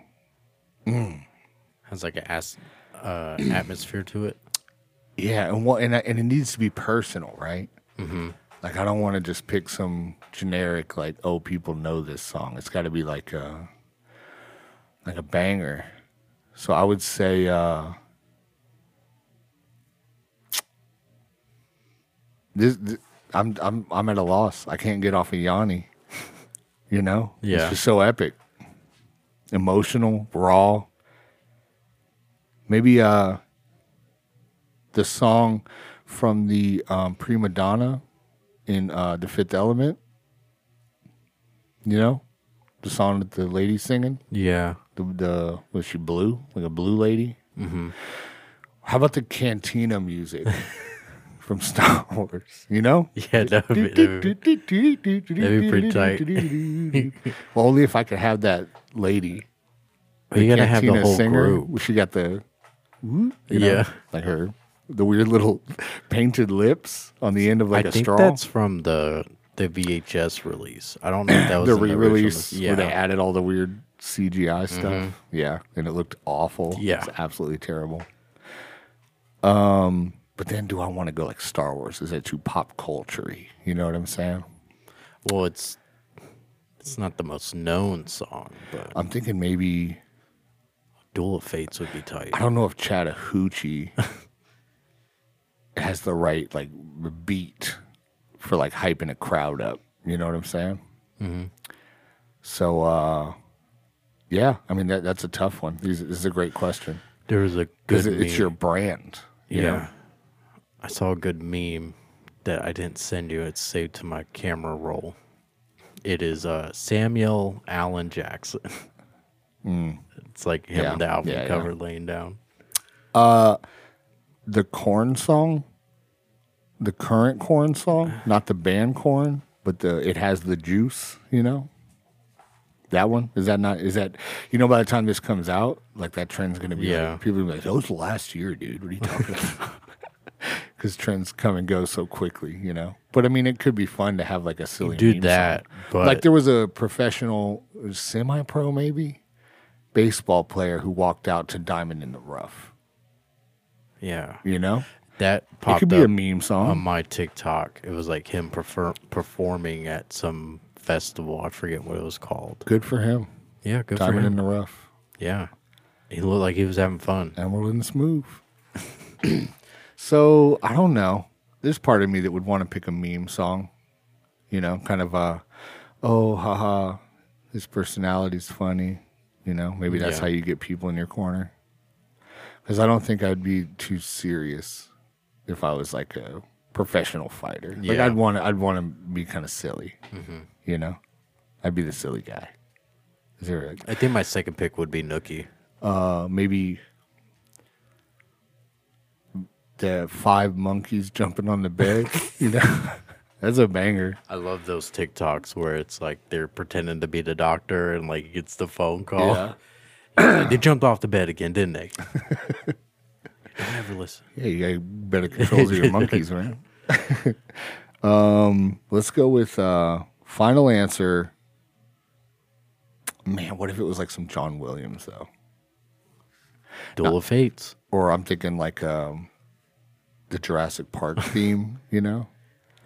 Has like an ass, uh, atmosphere to it. Yeah, and what and I- and it needs to be personal, right? Mm-hmm. Like I don't want to just pick some generic like, oh, people know this song. It's got to be like a like a banger. So I would say uh this, th- I'm I'm I'm at a loss. I can't get off of Yanni. You know? Yeah. It's just so epic. Emotional, raw. Maybe uh the song from the um, prima donna in uh, the Fifth Element. You know, the song that the lady singing. Yeah. The, the was she blue like a blue lady? Mm-hmm. How about the cantina music from Star Wars? You know. Yeah, that would be, that would be- That'd be pretty tight. well, only if I could have that lady. you gotta have the whole singer. group. She got the you know, Yeah. like her the weird little painted lips on the end of like I a think straw. that's from the the VHS release. I don't know if that was the re-release original- where they Yeah. added all the weird CGI stuff. Yeah, and it looked awful. Yeah. it's absolutely terrible. Um, but then do I want to go like Star Wars? Is that too pop culture-y? You know what I'm saying? Well, it's it's not the most known song, but I'm thinking maybe Duel of Fates would be tight. I don't know if Chattahoochee has the right like beat for like hyping a crowd up. You know what I'm saying? Mm-hmm. So, uh, yeah, I mean that that's a tough one. This, this is a great question There was a good it's meme. your brand. You yeah. know? I saw a good meme that I didn't send you. It's saved to my camera roll. It is uh, Samuel Allen Jackson. It's like him. Yeah, on the album yeah, yeah. cover laying down. Uh, the corn song, the current corn song, not the band Korn, but the it has the juice, you know? That one? Is that not is that you know by the time this comes out, like that trend's gonna be Yeah. like, people will be like, That was last year, dude. What are you talking about? Because trends come and go so quickly, you know. But I mean it could be fun to have like a silly Do that, like there was a professional semi pro maybe baseball player who walked out to Diamond in the Rough. Yeah, You know, that it could be a meme song. on my TikTok. It was like him prefer- performing at some festival. I forget what it was called. Good for him. Yeah, good Diamond for him. in the Rough. yeah, he looked like he was having fun. Emerald in the Smooth. so I don't know. There's part of me that would want to pick a meme song. You know, kind of a, oh, haha, his personality's funny. You know, maybe that's Yeah. how you get people in your corner. Because I don't think I'd be too serious if I was like a professional fighter. Like Yeah. I'd want to, I'd want to be kind of silly. You know, I'd be the silly guy. Is there a, I think my second pick would be Nookie. uh, maybe the five monkeys jumping on the bed. you know, that's a banger. I love those TikToks where it's like they're pretending to be the doctor and like gets the phone call. Yeah, they jumped off the bed again, didn't they? Don't listen. yeah, you got better controls of your monkeys, man. um, let's go with uh, final answer. Man, what if it was like some John Williams though? Duel of Fates. Or I'm thinking like um, the Jurassic Park theme. You know.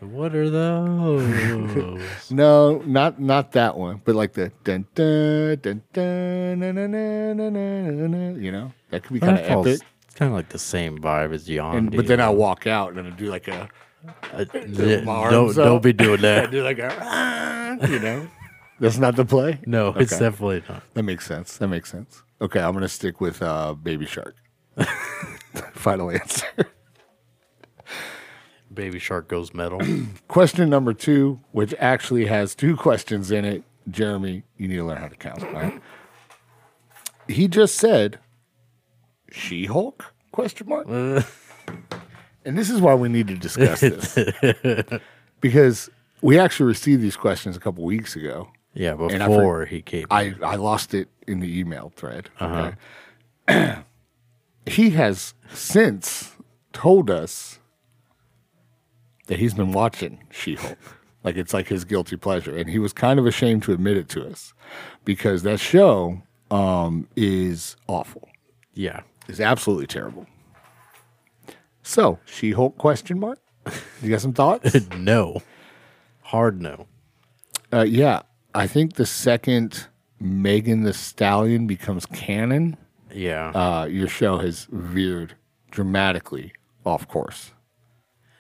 What are those? No, not not that one, but like the dun dun dun dun na, na, na, na, na, na, you know that could be kind of epic. Kind of like the same vibe as Yanni. And, but then I'll walk out and I'll do like a Uh, don't, don't be doing I that. do like a you know. That's not the play. No, it's definitely not. That makes sense. That makes sense. Okay, I'm gonna stick with uh, Baby Shark. Final answer. Baby Shark goes metal. Question number two, which actually has two questions in it. Jeremy, you need to learn how to count. Right. He just said, "She Hulk?" Question mark. and this is why we need to discuss this because we actually received these questions a couple weeks ago. yeah, I for- before he came. I, I lost it in the email thread. Okay. he has since told us that he's been watching She Hulk. like it's like his guilty pleasure. And he was kind of ashamed to admit it to us because that show um, is awful. yeah. It's absolutely terrible. So, She Hulk question mark? You got some thoughts? no. Hard no. Uh, yeah, I think the second Megan Thee Stallion becomes canon, Yeah. uh, your show has veered dramatically off course.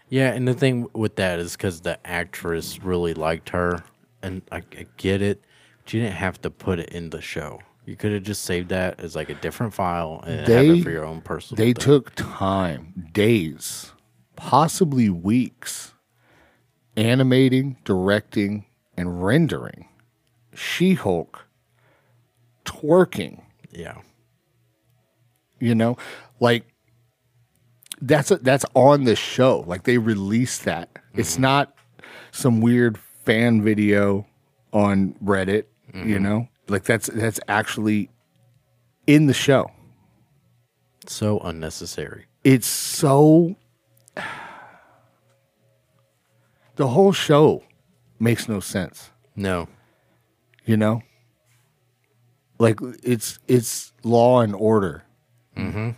Yeah, and the thing with that is because the actress really liked her, and I, I get it. But you didn't have to put it in the show. You could have just saved that as like a different file and have it for your own personal. They thing. took time, days, possibly weeks, animating, directing, and rendering She Hulk twerking. yeah, You know, like that's a, that's on the show. Like they released that. It's mm-hmm. not some weird fan video on Reddit. You mm-hmm. know, like that's that's actually in the show. so unnecessary. It's so. The whole show makes no sense. No, You know, like it's it's Law and Order, mm-hmm.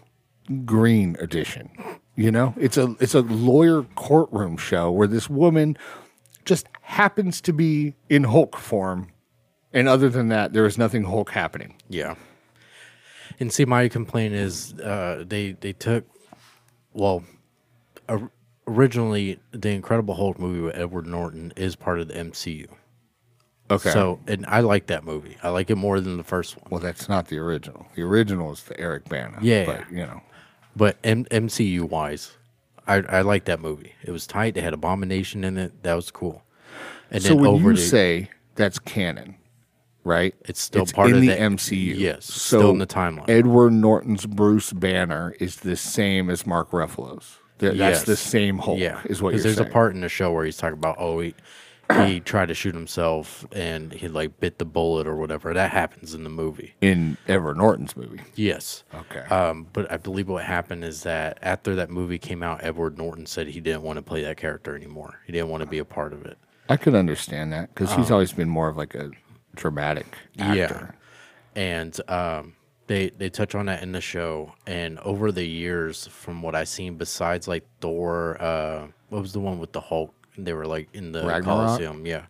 Green Edition. You know, it's a it's a lawyer courtroom show where this woman just happens to be in Hulk form, and other than that, there is nothing Hulk happening. yeah. And see, my complaint is uh, they they took well, or- originally the Incredible Hulk movie with Edward Norton is part of the MCU. Okay, So, and I like that movie. I like it more than the first one. well, that's not the original. The original is the Eric Bana. Yeah. but you know, But M- MCU wise, I I like that movie. It was tight. They had Abomination in it. That was cool. And so when you the- say that's canon, right? It's still part in of the, the- MCU. yes, so still in the timeline. Edward Norton's Bruce Banner is the same as Mark Ruffalo's. Th- That's the same Hulk. yeah, is what you're because there's saying. a part in the show where he's talking about oh he he tried to shoot himself and he like bit the bullet or whatever. That happens in the movie. in Edward Norton's movie. Yes. Okay. Um, but I believe what happened is that after that movie came out, Edward Norton said he didn't want to play that character anymore. He didn't want to be a part of it. I could understand that because Um, he's always been more of like a dramatic Yeah. and um, they they touch on that in the show. And over the years, from what I've seen, besides like Thor, uh, what was the one with the Hulk? They were like in the Ragnarok? Coliseum. Yeah,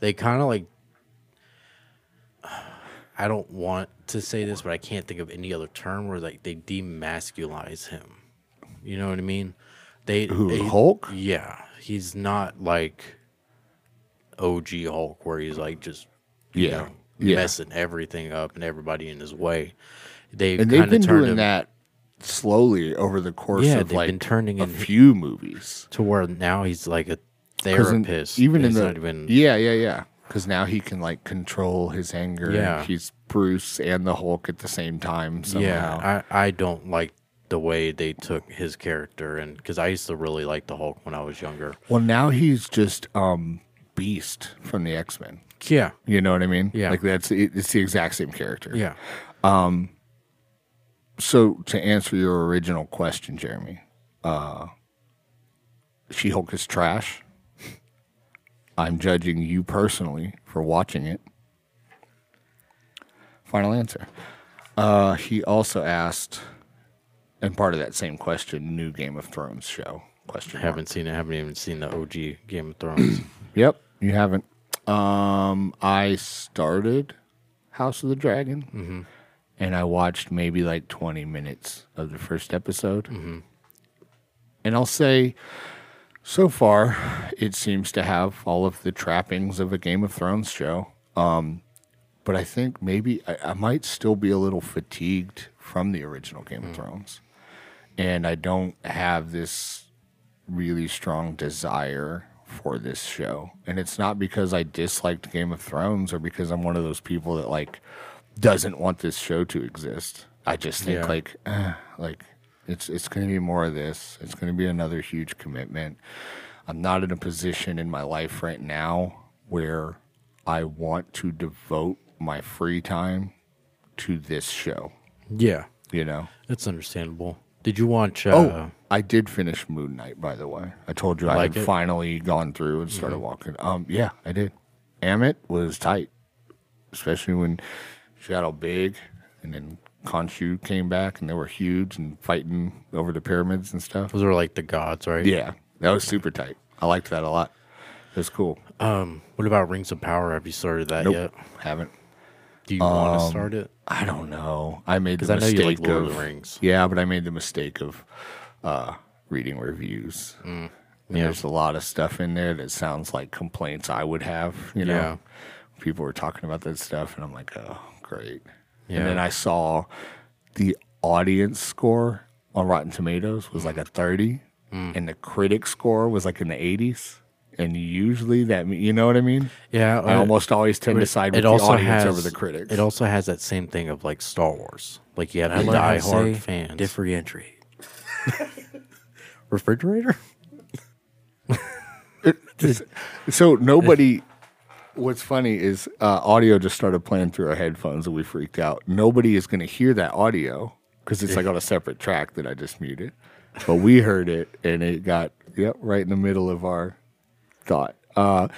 they kind of like. I don't want to say this, but I can't think of any other term where like they demasculize him. You know what I mean? They Who, they- Hulk? Yeah, he's not like OG Hulk, where he's like just you Yeah. know, Yeah. messing everything up and everybody in his way. They And they've kind been of turned doing him that slowly over the course Yeah, of they've like been turning a in- few movies. to where now he's like a 'Cause in- therapist. even in the even yeah, yeah, yeah. Because now he can like control his anger. Yeah. he's Bruce and the Hulk at the same time. Somehow. yeah. I I don't like the way they took his character and because I used to really like the Hulk when I was younger. well, now he's just um Beast from the X Men. Yeah, You know what I mean? Yeah. Like that's it- it's the exact same character. yeah. Um so to answer your original question, Jeremy, uh, She Hulk is trash. I'm judging you personally for watching it. Final answer. Uh, he also asked, and part of that same question, new Game of Thrones show question. I haven't seen it. haven't even seen the OG Game of Thrones. Yep, you haven't. Um, I started House of the Dragon, and I watched maybe like twenty minutes of the first episode, and I'll say, so far, it seems to have all of the trappings of a Game of Thrones show. Um, but I think maybe I, I might still be a little fatigued from the original Game of Thrones, and I don't have this really strong desire for this show. And it's not because I disliked Game of Thrones or because I'm one of those people that like doesn't want this show to exist. I just think Yeah. like eh, like it's it's going to be more of this. It's going to be another huge commitment. I'm not in a position in my life right now where I want to devote my free time to this show, yeah, you know. it's understandable. Did you watch? Uh, Oh, I did finish Moon Knight, by the way. I told you I Like had it? finally gone through and started walking. Um, yeah, I did. Amit was tight, especially when Shadow big, and then Khonshu came back, and they were huge and fighting over the pyramids and stuff. those were like the gods, right? Yeah, that was super tight. I liked that a lot. It was cool. Um, what about Rings of Power? Have you started that Nope, yet? haven't. Do you want Um, to start it? I don't know. I made the Because I know mistake you like Lord of the Rings. Yeah, but I made the mistake of uh, reading reviews. And yeah. There's a lot of stuff in there that sounds like complaints I would have. You know, Yeah. people were talking about that stuff, and I'm like, oh, great. Yeah. And then I saw the audience score on Rotten Tomatoes was like a 30, Mm. and the critic score was like in the 80s. And usually that, you know what I mean? Yeah, I uh, almost always tend to It- side with it the also audience has over the critics. It also has that same thing of like Star Wars. Like you have I the learned how to diehard say fans. Differentiate. refrigerator. So nobody. What's funny is uh, audio just started playing through our headphones, and we freaked out. Nobody is going to hear that audio because it's like on a separate track that I just muted. But we heard it, and it got yep right in the middle of our thought. Uh,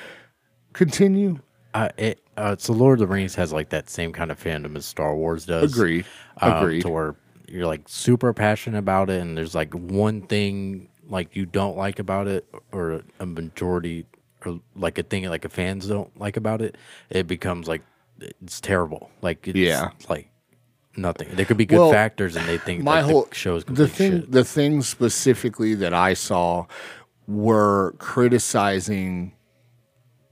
continue. Uh, it, uh, so Lord of the Rings has like that same kind of fandom as Star Wars does. Agreed. um, Agreed. to where you're like super passionate about it, and there's like one thing like you don't like about it, or a majority, or like a thing like a fans don't like about it. It becomes like it's terrible. Like it's Yeah. like nothing. There could be good Well, factors, and they think my like, whole the show's the thing shit. the things specifically that I saw were criticizing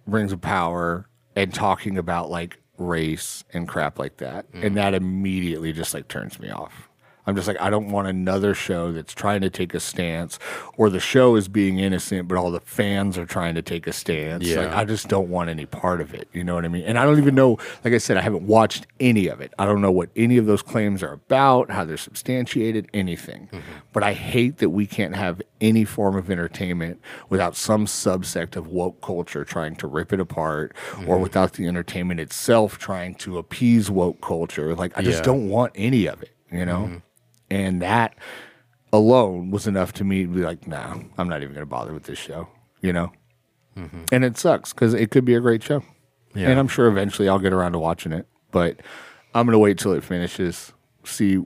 Rings of Power and talking about like race and crap like that, Mm. and that immediately just like turns me off. I'm just like I don't want another show that's trying to take a stance, or the show is being innocent, but all the fans are trying to take a stance. Like Yeah. I just don't want any part of it. You know what I mean? And I don't even know. Like I said, I haven't watched any of it. I don't know what any of those claims are about, how they're substantiated, anything. Mm-hmm. But I hate that we can't have any form of entertainment without some subsect of woke culture trying to rip it apart, or mm-hmm. without the entertainment itself trying to appease woke culture. Like I just Yeah. don't want any of it. You know. Mm-hmm. And that alone was enough to me to be like, nah, I'm not even going to bother with this show, you know? And it sucks because it could be a great show. Yeah. And I'm sure eventually I'll get around to watching it, but I'm gonna wait till it finishes, see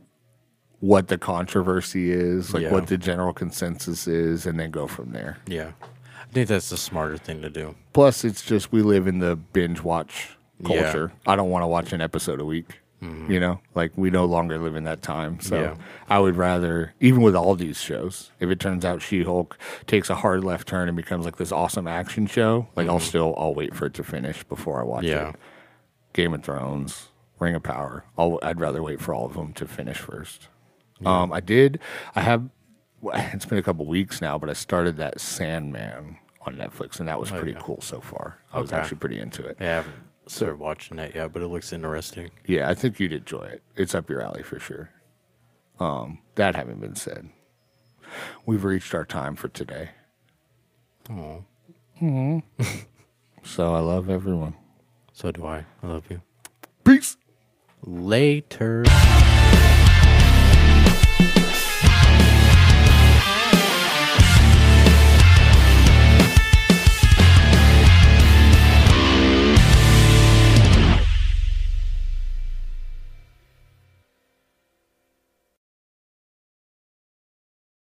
what the controversy is, like Yeah. what the general consensus is, and then go from there. Yeah. I think that's the smarter thing to do. Plus, it's just we live in the binge watch Yeah. Mm-hmm. culture. I don't want to watch an episode a week. You know, like we no longer live in that time. So Yeah. I would rather, even with all these shows, if it turns out She Hulk takes a hard left turn and becomes like this awesome action show, like I'll still I'll wait for it to finish before I watch Mm-hmm. Yeah. it. Game of Thrones, Ring of Power. I'll, I'd rather wait for all of them to finish first. Um, I did. I have. It's been a couple weeks now, but I started that Sandman on Netflix, and that was pretty Oh, yeah. cool so far. I was actually pretty into it. I haven't started watching that yet, but it looks interesting. Yeah, I think you'd enjoy it. It's up your alley for sure. Um, that having been said, we've reached our time for today. Oh. So I love everyone. So do I. I love you. Peace. Later.